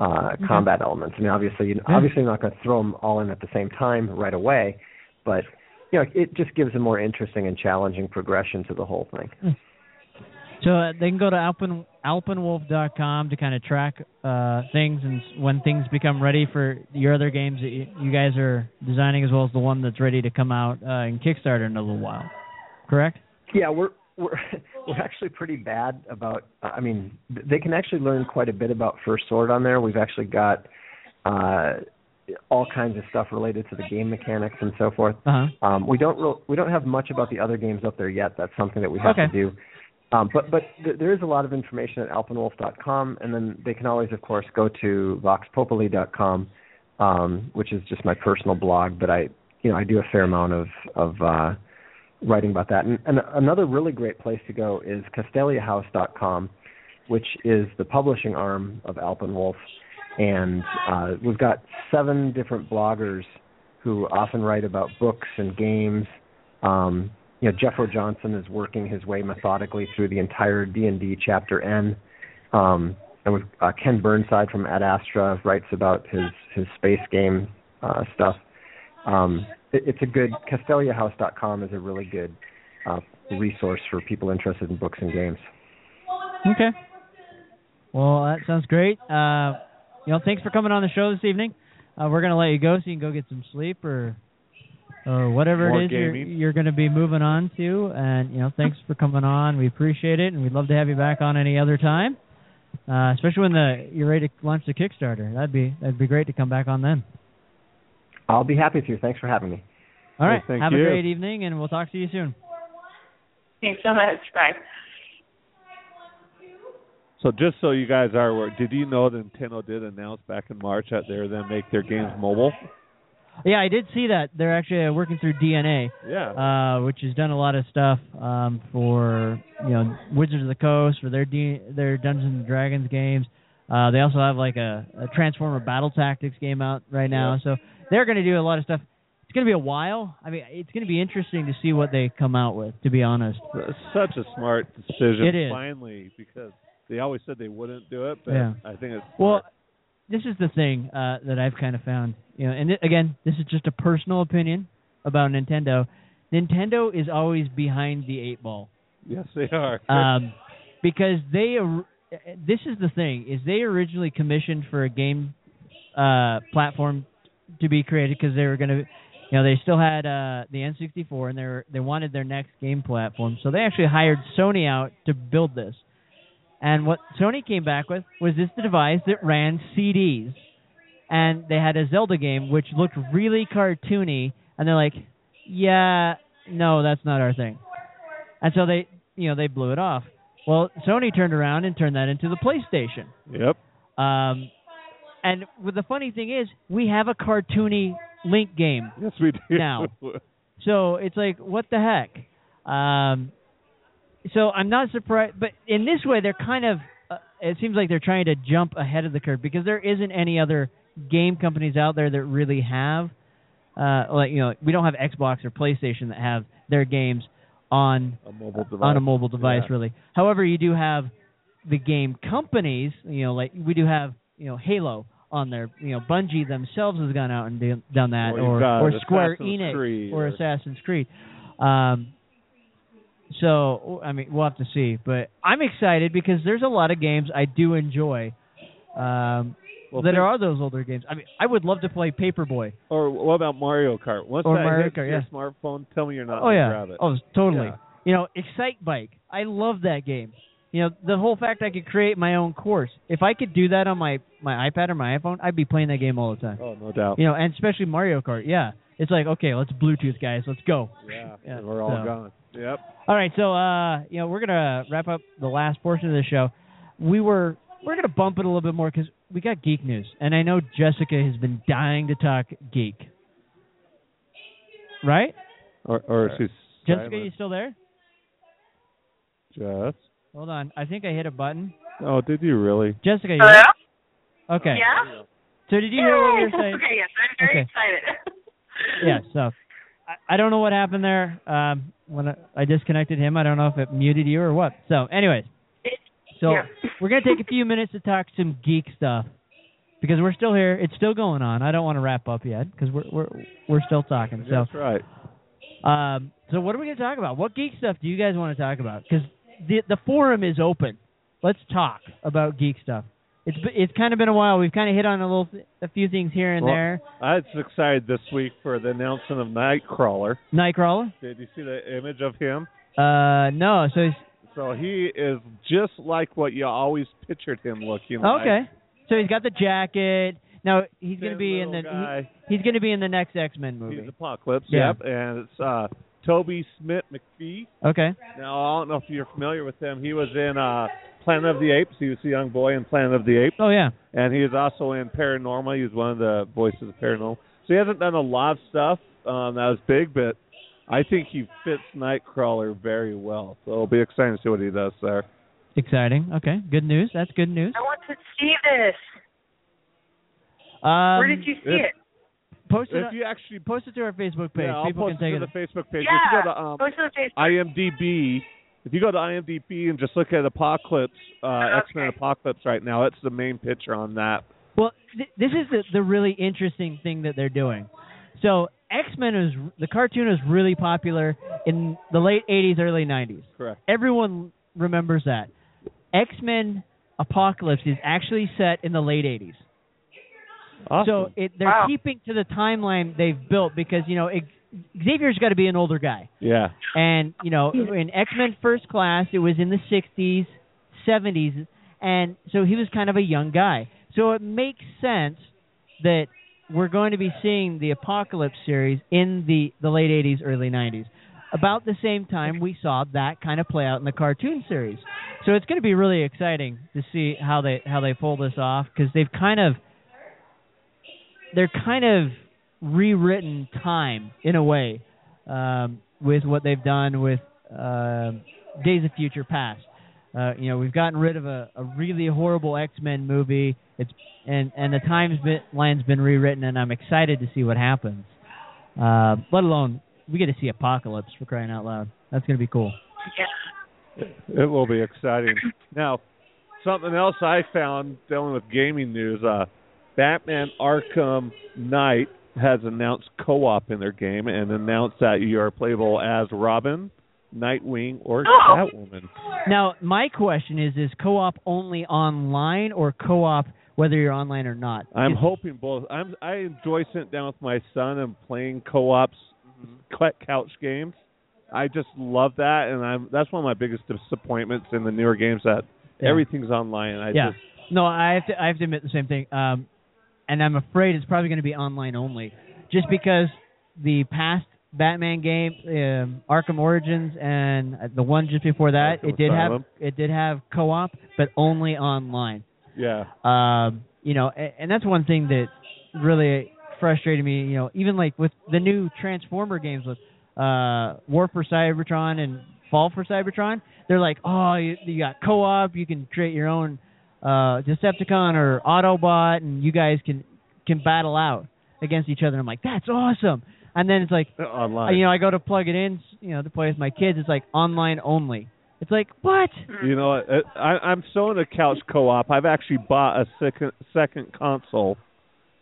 uh, combat elements. I mean, obviously, you Yeah. obviously, you're not going to throw them all in at the same time right away, but you know, it just gives a more interesting and challenging progression to the whole thing. So uh, they can go to alpen alpenwolf.com to kind of track uh, things and when things become ready for your other games that you, you guys are designing, as well as the one that's ready to come out uh, in Kickstarter in a little while. Correct? Yeah, we're we're we're actually pretty bad about. I mean, they can actually learn quite a bit about First Sword on there. We've actually got uh, all kinds of stuff related to the game mechanics and so forth. Uh huh. Um, we don't we don't have much about the other games up there yet. That's something that we have Okay. to do. Um, but but th- there is a lot of information at alpenwolf.com, and then they can always, of course, go to voxpopuli.com, um, which is just my personal blog. But I you know I do a fair amount of of uh, writing about that. And, and another really great place to go is CastaliaHouse.com, which is the publishing arm of Alpenwolf. And uh, we've got seven different bloggers who often write about books and games. Um, you know, Jeffro Johnson is working his way methodically through the entire D&D Chapter N. Um, and with uh, Ken Burnside from Ad Astra writes about his his space game uh, stuff. Um, it, it's a good CastaliaHouse.com is a really good uh, resource for people interested in books and games. Okay. Well, that sounds great. Uh, you know, thanks for coming on the show this evening. Uh, we're gonna let you go so you can go get some sleep or or whatever More it is you're, you're going to be moving on to. And you know, thanks for coming on. We appreciate it, and we'd love to have you back on any other time. Uh, especially when the you're ready to launch the Kickstarter. That'd be that'd be great to come back on then. I'll be happy to. Thanks for having me. All Hey, right. thank have you. a great evening, and we'll talk to you soon. Thanks so much. Bye. So just so you guys are aware, did you know that Nintendo did announce back in March that they're going to make their games mobile? Yeah, I did see that. They're actually uh, working through DeNA. Yeah. uh, which has done a lot of stuff um, for you know Wizards of the Coast for their D- their Dungeons and Dragons games. Uh, they also have like a, a Transformer Battle Tactics game out right now, Yeah. so they're going to do a lot of stuff. It's going to be a while. I mean, it's going to be interesting to see what they come out with. To be honest, It's such a smart decision It is. finally because They always said they wouldn't do it, but Yeah. I think it's Well, this is the thing uh, that I've kind of found, you know, and th- again, this is just a personal opinion about Nintendo. Nintendo is always behind the eight ball. yes, they are. um, because they this is the thing is they originally commissioned for a game uh, platform to be created because they were going to you know they still had uh, the N64 and they were, they wanted their next game platform. So they actually hired Sony out to build this. And what Sony came back with was this device that ran CDs and they had a Zelda game which looked really cartoony. And they're like yeah no that's not our thing. And so they you know they blew it off. Well, Sony turned around and turned that into the PlayStation. Yep. Um, and the funny thing is, we have a cartoony Link game. Yes, we do. Now. So it's like, what the heck? Um, so I'm not surprised, but in this way, they're kind of. Uh, it seems like they're trying to jump ahead of the curve because there isn't any other game companies out there that really have, uh, like you know, we don't have Xbox or PlayStation that have their games on a mobile device. on a mobile device Yeah. really. However, you do have the game companies, you know, like we do have, you know, Halo on their You know, Bungie themselves has gone out and do, done that, Or or or Square Assassin's Enix Creed or or- Assassin's Creed. Um, so I mean, we'll have to see, but I'm excited because there's a lot of games I do enjoy. Um, Well, that are those older games. I mean, I would love to play Paperboy. Or what about Mario Kart? Once Or that Mario hits Kart, your yeah. smartphone, tell me you're not Oh yeah. grab it. Oh, totally. Yeah. You know, Excitebike. I love that game. You know, the whole fact I could create my own course. If I could do that on my my iPad or my iPhone, I'd be playing that game all the time. Oh, no doubt. You know, and especially Mario Kart. Yeah, it's like okay, let's Bluetooth, guys. Let's go. Yeah, Yeah, we're all so- gone. Yep. All right, so uh, you know, we're gonna wrap up the last portion of the show. We were we're gonna bump it a little bit more because we got geek news, and I know Jessica has been dying to talk geek. Right, Or, or she's Jessica, silent. you still there? Jess. Hold on, I think I hit a button. Oh, did you really? Jessica, you Hello? there? Okay. Yeah. So did you hear what we were saying? Okay, yes, I'm very Okay. excited. Yeah. So I, I don't know what happened there. Um, when I, I disconnected him, I don't know if it muted you or what. So, anyways, so Yeah. we're gonna take a few minutes to talk some geek stuff because we're still here. It's still going on. I don't want to wrap up yet because we're we're we're still talking. So, That's right. um, so what are we gonna talk about? What geek stuff do you guys want to talk about? Because the the forum is open. Let's talk about geek stuff. It's it's kind of been a while. We've kind of hit on a little a few things here and Well, there. I was excited this week for the announcement of Nightcrawler. Nightcrawler. Did you see the image of him? Uh, no. So he's So he is just like what you always pictured him looking like. Okay. So he's got the jacket. Now he's going to be in the he, he's going to be in the next X Men movie. He's Apocalypse. Yeah. Yep. And it's uh, Toby Smit-McPhee. Okay. Now I don't know if you're familiar with him. He was in uh, Planet of the Apes. He was a young boy in Planet of the Apes, Oh yeah. and he was also in ParaNorman. He was one of the voices of ParaNorman. So he hasn't done a lot of stuff um, that was big, but I think he fits Nightcrawler very well. So it'll be exciting to see what he does there. Exciting. Okay. Good news. That's good news. I want to see this. Um, Where did you see it? Post it? If you actually post it to our Facebook page. yeah, I'll People post can it take to it. the Facebook page. yeah. If you go to um, Post it on Facebook. IMDb, if you go to IMDb and just look at Apocalypse, uh, X Men Okay. Apocalypse right now, that's the main picture on that. Well, th- this is the the really interesting thing that they're doing. So X Men is the cartoon is really popular in the late '80s, early '90s. Correct. Everyone remembers that. X Men Apocalypse is actually set in the late '80s. Awesome. So it, they're Wow. keeping to the timeline they've built because you know X- Xavier's got to be an older guy, yeah. and you know in X Men First Class it was in the '60s, '70s, and so he was kind of a young guy. So it makes sense that we're going to be seeing the Apocalypse series in the the late '80s, early '90s. About the same time we saw that kind of play out in the cartoon series. So it's going to be really exciting to see how they how they pull this off because they've kind of they're kind of rewritten time in a way um, with what they've done with um Days of Future Past. Uh, you know, we've gotten rid of a, a really horrible X Men movie. It's and and the time's been, line's been rewritten, and I'm excited to see what happens. Uh, let alone we get to see Apocalypse for crying out loud. That's gonna be cool. Yeah. It will be exciting. Now, something else I found dealing with gaming news. Uh, Batman Arkham Knight has announced co-op in their game and announced that you are playable as Robin, Nightwing, or Oh. Catwoman. Now, my question is: Is co-op only online or co-op whether you're online or not? I'm Is- hoping both. I'm I enjoy sitting down with my son and playing co-ops, cou- couch games. I just love that, and I'm that's one of my biggest disappointments in the newer games that Yeah. everything's online. I yeah. just No, I have to. I have to admit the same thing. Um, and I'm afraid it's probably going to be online only, just because the past Batman game, um, Arkham Origins, and the one just before that, Arkham it did Asylum. have it did have co-op, but only online. yeah. Um, you know, and, and that's one thing that really frustrated me. You know, even like with the new Transformer games with uh, War for Cybertron and Fall for Cybertron, they're like, oh, you, you got co-op, you can create your own uh, Decepticon or Autobot, and you guys can can battle out against each other. And I'm like, that's awesome. And then it's like, Online. you know, I go to plug it in, you know, to play with my kids. It's like online only. It's like what? You know? Uh, I, I'm so a couch co-op. I've actually bought a second second console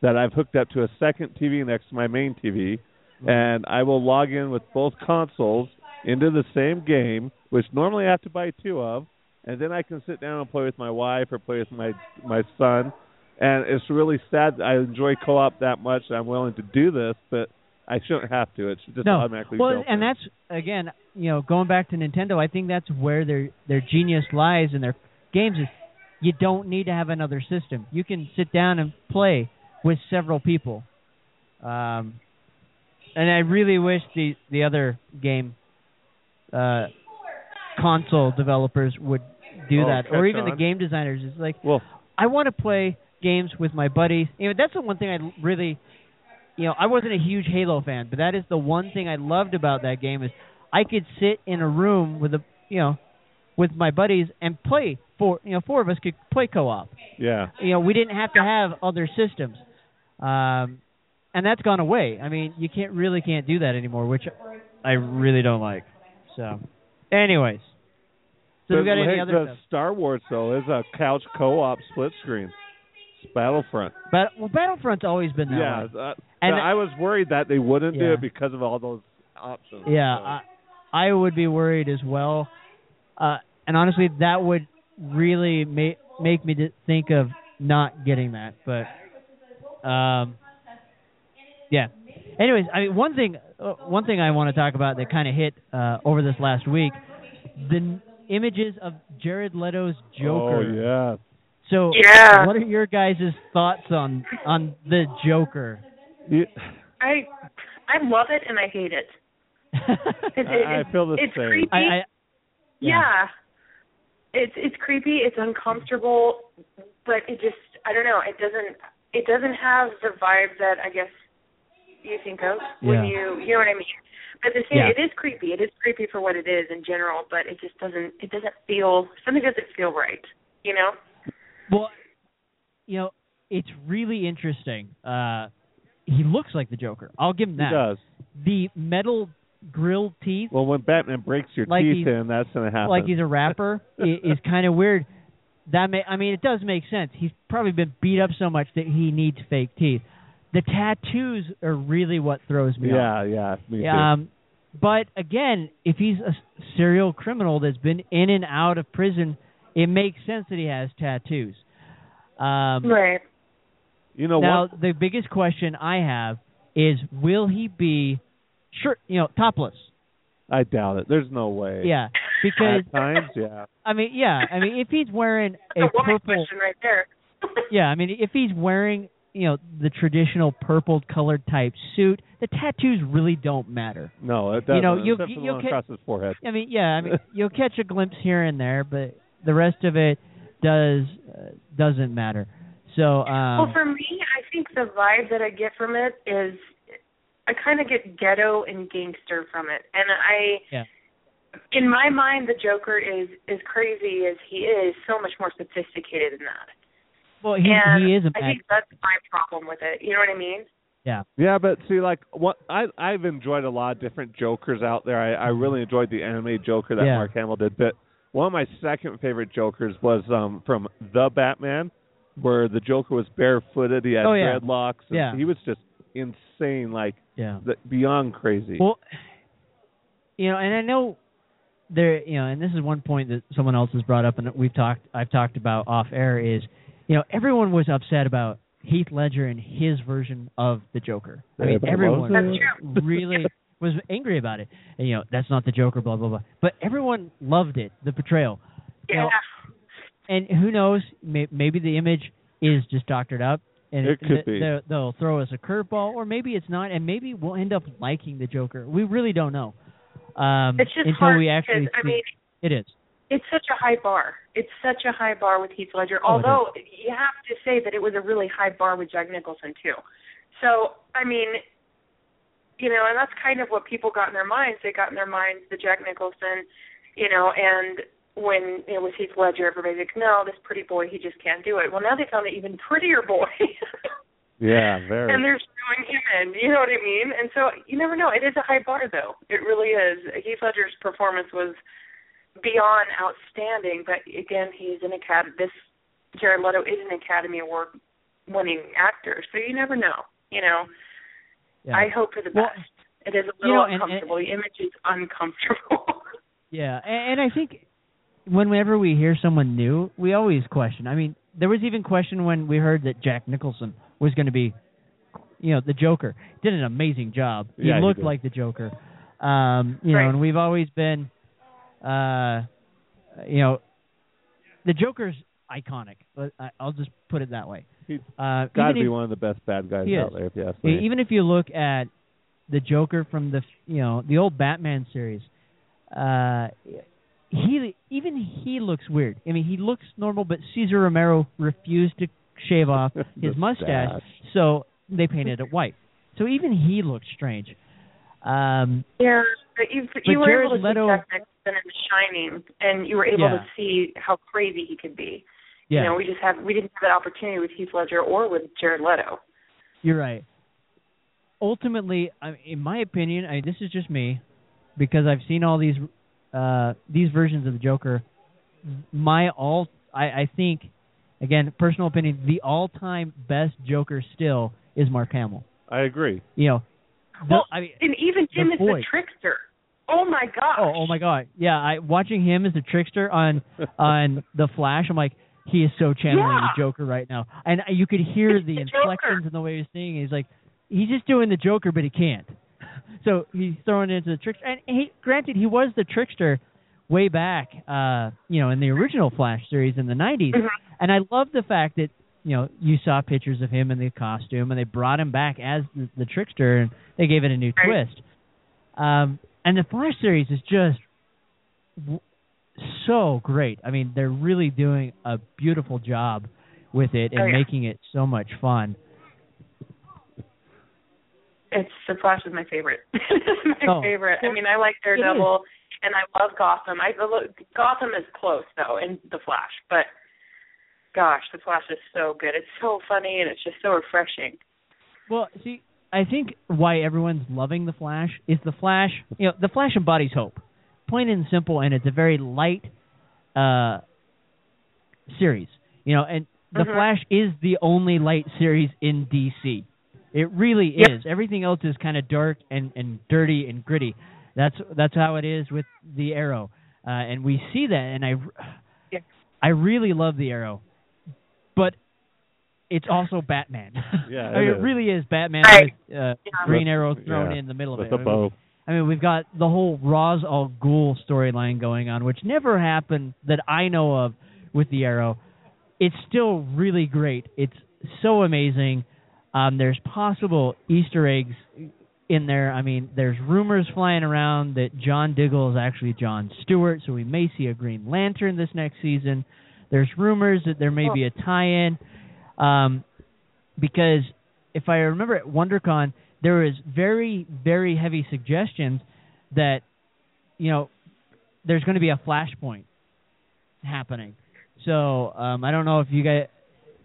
that I've hooked up to a second TV next to my main TV, and I will log in with both consoles into the same game, which normally I have to buy two of, and then I can sit down and play with my wife or play with my my son. And it's really sad. that I enjoy co-op that much. that I'm willing to do this, but I shouldn't have to. It should just no. automatically. Well, and in. that's again, you know, going back to Nintendo, I think that's where their their genius lies in their games is you don't need to have another system. You can sit down and play with several people. Um, and I really wish the the other game uh, console developers would do Oh, that, or even the game designers. It's like well, I want to play games with my buddies. You know, that's the one thing I really, you know, I wasn't a huge Halo fan, but that is the one thing I loved about that game is I could sit in a room with a, you know, with my buddies and play. Four, you know, four of us could play co-op. yeah. You know, we didn't have to have other systems, um, and that's gone away. I mean, you can't really can't do that anymore, which I really don't like. So, anyways, so we got any other the stuff? Star Wars though is a couch co-op split screen. It's Battlefront. But well, Battlefront's always been that yeah, And- I was worried that they wouldn't do it because of all those options. Yeah, So, I, I would be worried as well. Uh, and honestly, that would really make make me think of not getting that. But um, yeah. Anyways, I mean, one thing uh, one thing I want to talk about that kind of hit uh, over this last week, the images of Jared Leto's Joker. Oh yeah. So, Yeah. what are your guys' thoughts on on the Joker? You- I I love it and I hate it. It- it- I, I feel the it's same. creepy. I, I yeah. It's it's creepy, it's uncomfortable, but it just I don't know, it doesn't it doesn't have the vibe that I guess you think of when Yeah. you you know what I mean. But the thing Yeah. it is creepy. It is creepy for what it is in general, but it just doesn't it doesn't feel something doesn't feel right, you know? Well, you know, it's really interesting. Uh, he looks like the Joker. I'll give him He that. does. The metal grilled teeth, Well, when Batman breaks your Like teeth in, that's gonna happen. like he's a rapper, i- is kind of weird. That may, I mean, it does make sense. He's probably been beat up so much that he needs fake teeth. The tattoos are really what throws me off. yeah, yeah, me too. Um, but again, if he's a serial criminal that's been in and out of prison, it makes sense that he has tattoos. Um, Right. you know now, what? the biggest question I have is, will he be shirt, you know, topless? I doubt it. There's no way. Yeah, because At times, yeah. I mean, yeah, I mean, if he's wearing a That's a woman purple, question right there. yeah, I mean, if he's wearing, you know, the traditional purple colored type suit, the tattoos really don't matter. No, it You doesn't. know, you- except for the you'll one ca- across his forehead. I mean, yeah, I mean, you'll catch a glimpse here and there, but the rest of it does uh, doesn't matter. So, um, well, for me, I think the vibe that I get from it is I kind of get ghetto and gangster from it, and I, Yeah. in my mind, the Joker is as crazy as he is, so much more sophisticated than that. Well, he and he is a I mag- think that's my problem with it. You know what I mean? yeah. Yeah, but see, like what I I've enjoyed a lot of different Jokers out there. I I really enjoyed the anime Joker that Yeah. Mark Hamill did, but One of my second favorite Jokers was um from The Batman, where the Joker was barefooted. He had Oh, yeah. dreadlocks. And Yeah. He was just insane, like Yeah. the, beyond crazy. Well, you know, and I know there, you know, and this is one point that someone else has brought up, and we've talked, I've talked about off air is, you know, everyone was upset about Heath Ledger and his version of the Joker. I mean, everyone That's really was angry about it. And, you know, that's not the Joker, blah blah blah. But everyone loved it, the portrayal. Yeah. know, and who knows? May, maybe the image is just doctored up, and It could th- be. they'll- they'll throw us a curveball, or maybe it's not, and maybe we'll end up liking the Joker. We really don't know um, It's just until hard we actually. because, I see- mean, it is. It's such a high bar. It's such a high bar with Heath Ledger. Oh. Although you have to say that it was a really high bar with Jack Nicholson too. So I mean, you know, and that's kind of what people got in their minds. They got in their minds the Jack Nicholson, you know, and when it was Heath Ledger, everybody's like, no, this pretty boy, he just can't do it. Well, now they found an even prettier boy. yeah, very. and they're throwing him in. You know what I mean? And so you never know. It is a high bar, though. It really is. Heath Ledger's performance was beyond outstanding. But again, he's an academy. This Jared Leto is an Academy Award winning actor, so you never know. You know, Yeah. I hope for the Well, best. It is a you little know, and- and- uncomfortable. the image is uncomfortable. Yeah, and, and I think whenever we hear someone new, we always question. I mean, there was even question when we heard that Jack Nicholson was going to be, you know, the Joker. Did an amazing job. He Yeah, looked did. like the Joker. Um, you Right. know, and we've always been, uh, you know, the Joker's iconic. But I- I'll just put it that way. He's Uh, Got to be if- one of the best bad guys out there, if you ask me. Even if you look at the Joker from the you know the old Batman series, uh, he even he looks weird. I mean, he looks normal, but Cesar Romero refused to shave off his mustache, stash. so they painted it white. So even he looks strange. Um, Yeah, but you But you were Jared able to Leto- see Jack Nicholson in The Shining, and you were able Yeah. to see how crazy he could be. yeah, You know, we just have we didn't have that opportunity with Heath Ledger or with Jared Leto. You're right. Ultimately, I in my opinion, I, this is just me, because I've seen all these uh, these versions of the Joker. My all, I, I think, again, personal opinion, the all-time best Joker still is Mark Hamill. I agree. You know, the, Well, I mean, and even him the voice. the trickster. Oh my gosh. oh, oh my God, yeah, I watching him as the trickster on on the Flash. I'm like, he is so channeling Yeah. the Joker right now, and you could hear the, the inflections Joker. and the way he's singing. He's like, he's just doing the Joker, but he can't. So he's throwing it into the trickster. And he, granted, he was the trickster way back, uh, you know, in the original Flash series in the '90s. Mhm. And I love the fact that you know you saw pictures of him in the costume, and they brought him back as the, the trickster, and they gave it a new Right. twist. Um, and the Flash series is just w- so great. I mean, they're really doing a beautiful job with it and Oh, yeah. making it so much fun. It's the Flash is my favorite. my Oh. favorite. I mean, I like Daredevil and I love Gotham. I look Gotham is close though in the Flash, but gosh, the Flash is so good. It's so funny and it's just so refreshing. Well, see, I think why everyone's loving the Flash is the Flash. You know, the Flash embodies hope, plain and simple, and it's a very light uh, series. You know, and the Mhm. Flash is the only light series in DC. It really Yep. is. Everything else is kind of dark and and dirty and gritty. That's that's how it is with the Arrow, uh, and we see that. And I. I really love the Arrow, but it's also Batman. Yeah, I mean, it it is. really is Batman Right. with uh, Yeah. Green Arrow thrown yeah, in the middle of with it. a bow. I mean, we've got the whole Ra's al Ghul storyline going on, which never happened that I know of with the Arrow. It's still really great. It's so amazing. Um, there's possible Easter eggs in there. I mean, there's rumors flying around that John Diggle is actually John Stewart, so we may see a Green Lantern this next season. There's rumors that there may be a tie-in, um, because if I remember at WonderCon, there was very, very heavy suggestions that, you know, there's going to be a flashpoint happening. So um, I don't know if you guys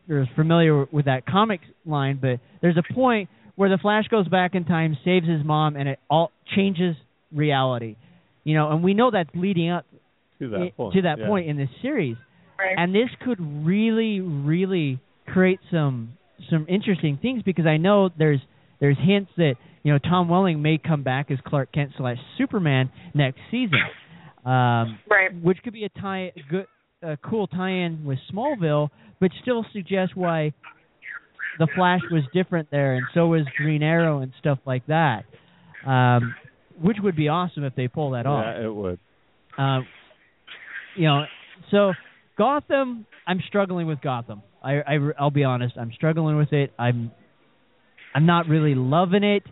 are familiar with that comic line, but there's a point where the Flash goes back in time, saves his mom, and it all changes reality. You know, and we know that's leading up To that point, to that yeah. point in this series, Right. and this could really, really create some some interesting things because I know there's there's hints that you know Tom Welling may come back as Clark Kent slash Superman next season, um, right. which could be a tie good a cool tie-in with Smallville, but still suggests why the Flash was different there, and so was Green Arrow and stuff like that, um, which would be awesome if they pull that off. Yeah, it would. Uh, you know, so Gotham, I'm struggling with Gotham. I, I I'll be honest, I'm struggling with it. I'm I'm not really loving it.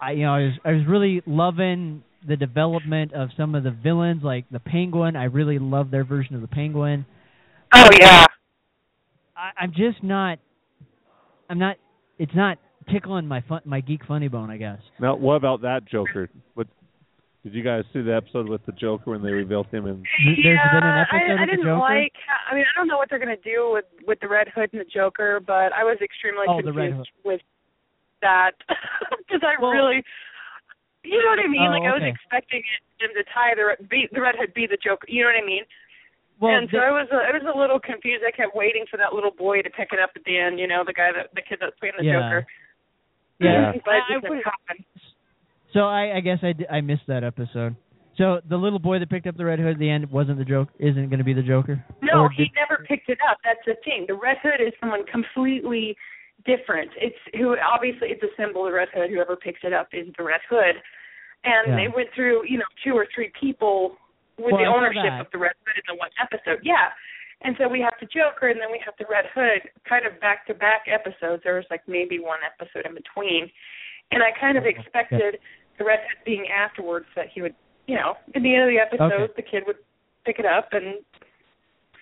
I you know I was I was really loving the development of some of the villains like the Penguin. I really love their version of the Penguin. Oh yeah. I, I'm just not. I'm not. It's not tickling my fun, my geek funny bone. I guess. Now, what about that Joker? What did you guys see the episode with the Joker when they revealed him in? Th- There's yeah, been an episode I, I of the didn't Joker. like. How, I mean, I don't know what they're gonna do with with the Red Hood and the Joker, but I was extremely Oh, confused with that because I Well- really, you know what I mean? Oh, like I was expecting it, him to tie the Red- be the Red Hood be the Joker. You know what I mean? Well, and so the- I was a, I was a little confused. I kept waiting for that little boy to pick it up at the end. You know, the guy that the kid that's playing the Yeah. Joker. yeah. But it I- I didn't would- happen. So I, I guess I, di- I missed that episode. So the little boy that picked up the red hood at the end wasn't the joke. Isn't going to be the Joker. No, Or he did- never picked it up. That's the thing. The Red Hood is someone completely different. It's who obviously it's a symbol. The Red Hood. Whoever picks it up is the Red Hood, and Yeah. they went through you know two or three people with Well, the ownership of the Red Hood in the one episode. Yeah. And so we have the Joker, and then we have the Red Hood, kind of back to back episodes. There was like maybe one episode in between, and I kind of expected the Red Hood being afterwards that he would, you know, at the end of the episode, Okay. the kid would pick it up and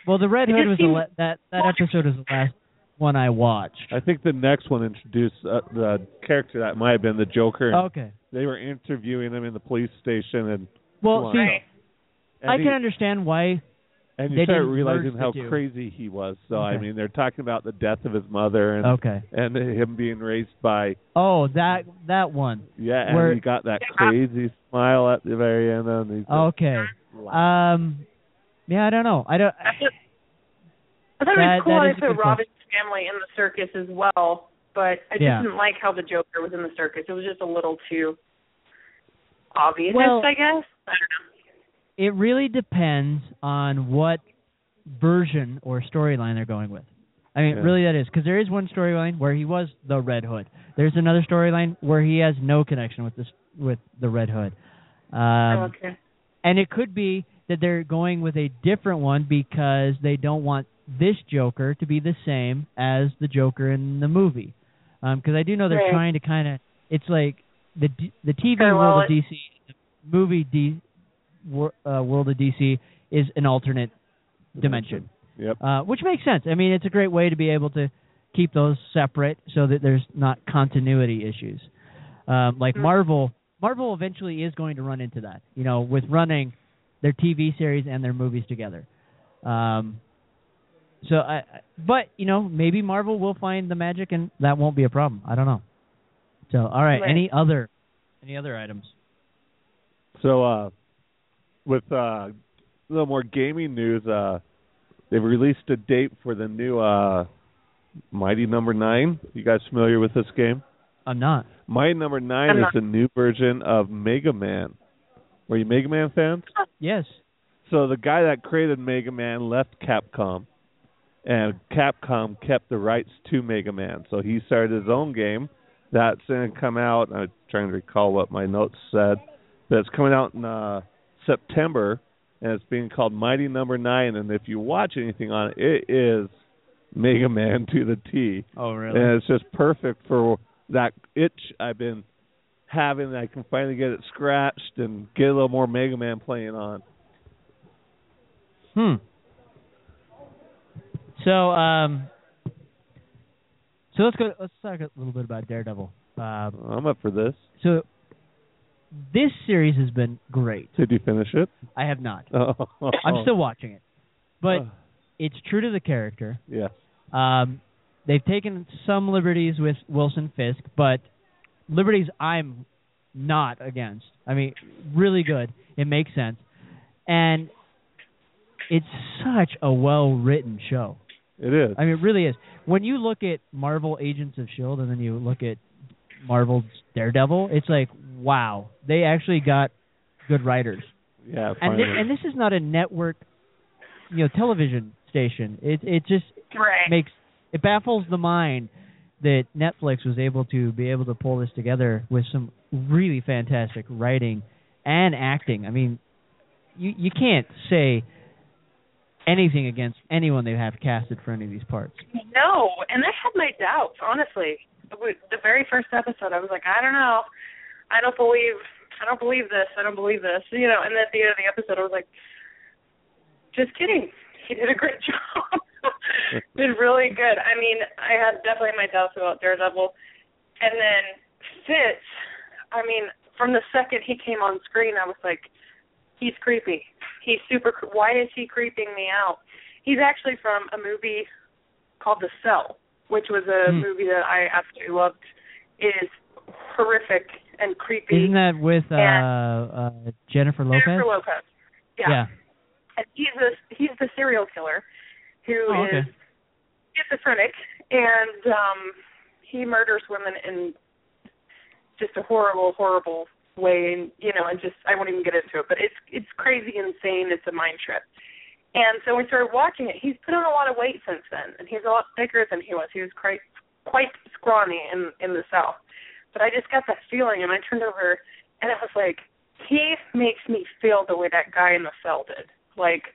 Well, the red It hood was the seems la- that that episode was the last one I watched. I think the next one introduced uh, the character that might have been the Joker. Okay. They were interviewing him in the police station, and Well, see, and I he- can understand why. And you they start realizing how crazy he was. So I mean, they're talking about the death of his mother and Okay. and him being raised by Oh, that that one. yeah, and he got that crazy smile at the very end, and he's Okay. Um. Yeah, I don't know. I don't. I thought, I thought it was cool that I put good Robin's family in the circus as well, but I just Yeah. didn't like how the Joker was in the circus. It was just a little too obvious, Well- I guess. I don't know. It really depends on what version or storyline they're going with. I mean, Yeah. really, that is because there is one storyline where he was the Red Hood. There's another storyline where he has no connection with this with the Red Hood. Um, Oh, okay. and it could be that they're going with a different one because they don't want this Joker to be the same as the Joker in the movie. Because I do know they're Right. trying to kind of. It's like the D- the TV Parallel world of. DC, the movie D, wor- uh, world of DC is an alternate dimension, Yep. uh, which makes sense. I mean, it's a great way to be able to keep those separate so that there's not continuity issues. Um, like Mhm. Marvel, Marvel eventually is going to run into that. You know, with running their TV series and their movies together. Um, so I, I- but you know, maybe Marvel will find the magic and that won't be a problem. I don't know. So, all right, Right. any other, any other items? So uh with uh a little more gaming news, uh they've released a date for the new uh Mighty Number Nine. You guys familiar with this game? I'm not. Mighty Number Nine I'm is not. a new version of Mega Man. Were you Mega Man fans? Yes. So the guy that created Mega Man left Capcom, and Capcom kept the rights to Mega Man. So he started his own game that's going to come out. I'm trying to recall what my notes said. But it's coming out in uh, September, and it's being called Mighty Number Nine. And if you watch anything on it, it is Mega Man to the T. Oh, really? And it's just perfect for that itch I've been having. I can finally get it scratched and get a little more Mega Man playing on. Hmm. So, um, so let's go. Let's talk a little bit about Daredevil. Um, I'm up for this. so, this series has been great. Did you finish it? I have not. Oh. I'm still watching it, but it's true to the character. yes. Um, they've taken some liberties with Wilson Fisk, but liberties I'm not against. I mean, really good. It makes sense. And it's such a well written show. It is. I mean, it really is. When you look at Marvel Agents of Shield and then you look at Marvel's Daredevil, it's like, wow, they actually got good writers. yeah. And Finally. and this is not a network, you know, television station. It it just Right. makes it baffles the mind that Netflix was able to be able to pull this together with some really fantastic writing and acting. I mean, you you can't say anything against anyone they have casted for any of these parts. No, and I had my doubts, honestly. The very first episode, I was like, I don't know, I don't believe, I don't believe this, I don't believe this, you know. And then at the end of the episode, I was like, just kidding. He did a great job. did really good. I mean, I had definitely my doubts about Daredevil, and then Fisk. I mean, from the second he came on screen, I was like, he's creepy. He's super. Why is he creeping me out? He's actually from a movie called The Cell, which was a Hmm. movie that I absolutely loved. is horrific and creepy. Isn't that with uh, uh Jennifer Lopez? Jennifer Lopez. Yeah. yeah. And he's the he's the serial killer who is Oh, okay. schizophrenic and um he murders women in just a horrible, horrible way and you know, and just I won't even get into it, but it's it's crazy insane, it's a mind trip. And so we started watching it. He's put on a lot of weight since then and he's a lot bigger than he was. He was quite quite scrawny in in The Cell. But I just got that feeling and I turned over and it was like he makes me feel the way that guy in the cell did. Like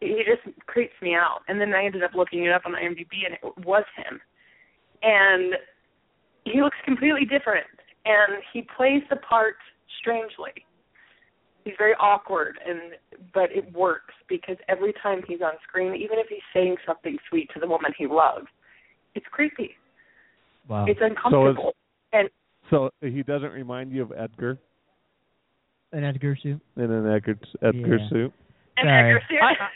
he just creeps me out. And then I ended up looking it up on IMDb, and it was him. And he looks completely different, and he plays the part strangely. He's very awkward, and but it works because every time he's on screen, even if he's saying something sweet to the woman he loves, it's creepy. Wow. It's uncomfortable. and so he doesn't remind you of Edgar An Edgar suit. in an Edgar Edgar Yeah. suit. and Sorry. Edgar Ser- I-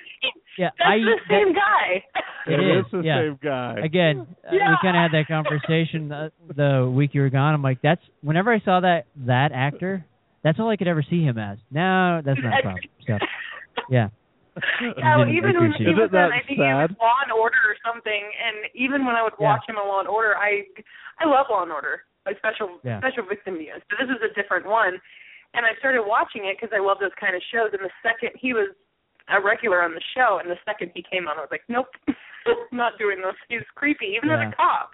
Yeah, that's I the same guy. It It is, the yeah. same guy. again, uh, we kind of had that conversation the, the week you were gone. I'm like, that's whenever I saw that that actor, that's all I could ever see him as. No, that's not a problem. So, yeah, Yeah, well, even when he was Isn't in, I think he was sad? Law and Order or something, and even when I would Yeah. him on Law and Order, I I love Law and Order, like special Yeah. special victim unit. So this is a different one, and I started watching it because I love those kind of shows. And the second he was a regular on the show, and the second he came on, I was like, nope, not doing this. He's creepy, even Yeah. as a cop.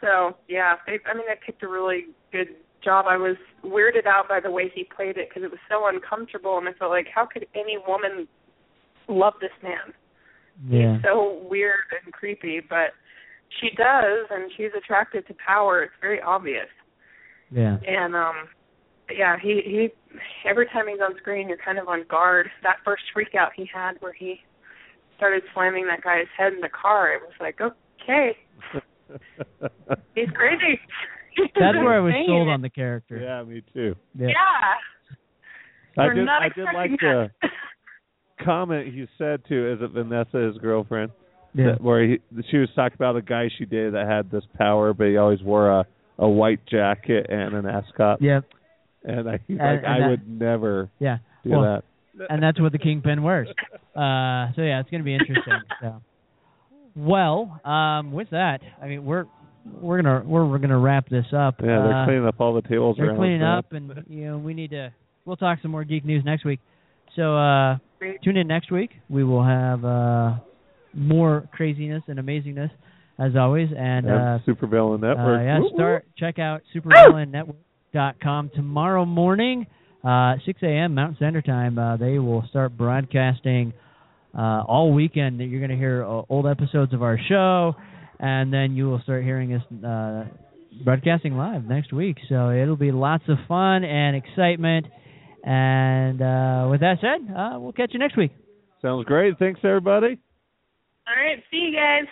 So yeah, they, I mean, they picked a really good job. I was weirded out by the way he played it because it was so uncomfortable, and I felt like, how could any woman love this man? yeah, He's so weird and creepy, but she does, and she's attracted to power. It's very obvious. yeah. And um yeah, he he every time he's on screen you're kind of on guard. That first freak out he had where he started slamming that guy's head in the car, it was like, Okay, he's crazy. That's where I was sold on the character. yeah, me too. Yeah. Yeah. I We're did. I did like that. the comment he said to is it Vanessa, his girlfriend, Yeah. that, where he she was talking about a guy she dated that had this power, but he always wore a a white jacket and an ascot. Yep. And I, he's And- like, and I that- would never Yeah. do Well, that. and that's what the kingpin wears. Uh, so yeah, it's going to be interesting. So, well, um, with that, I mean, we're we're gonna we're, we're gonna wrap this up. Yeah, they're Uh, cleaning up all the tables they're cleaning up, and you know we need to. We'll talk some more geek news next week. So uh, tune in next week. We will have uh, more craziness and amazingness as always. And And uh, Supervillain Network. uh, yeah, Woo, woo. start check out supervillainnetwork.com tomorrow morning, uh, 6 a.m. Mountain Standard Time. Uh, they will start broadcasting uh, all weekend. That you're going to hear uh, old episodes of our show, and then you will start hearing us uh, broadcasting live next week. So it'll be lots of fun and excitement. And uh, with that said, uh, we'll catch you next week. Sounds great. Thanks, everybody. All right, see you guys.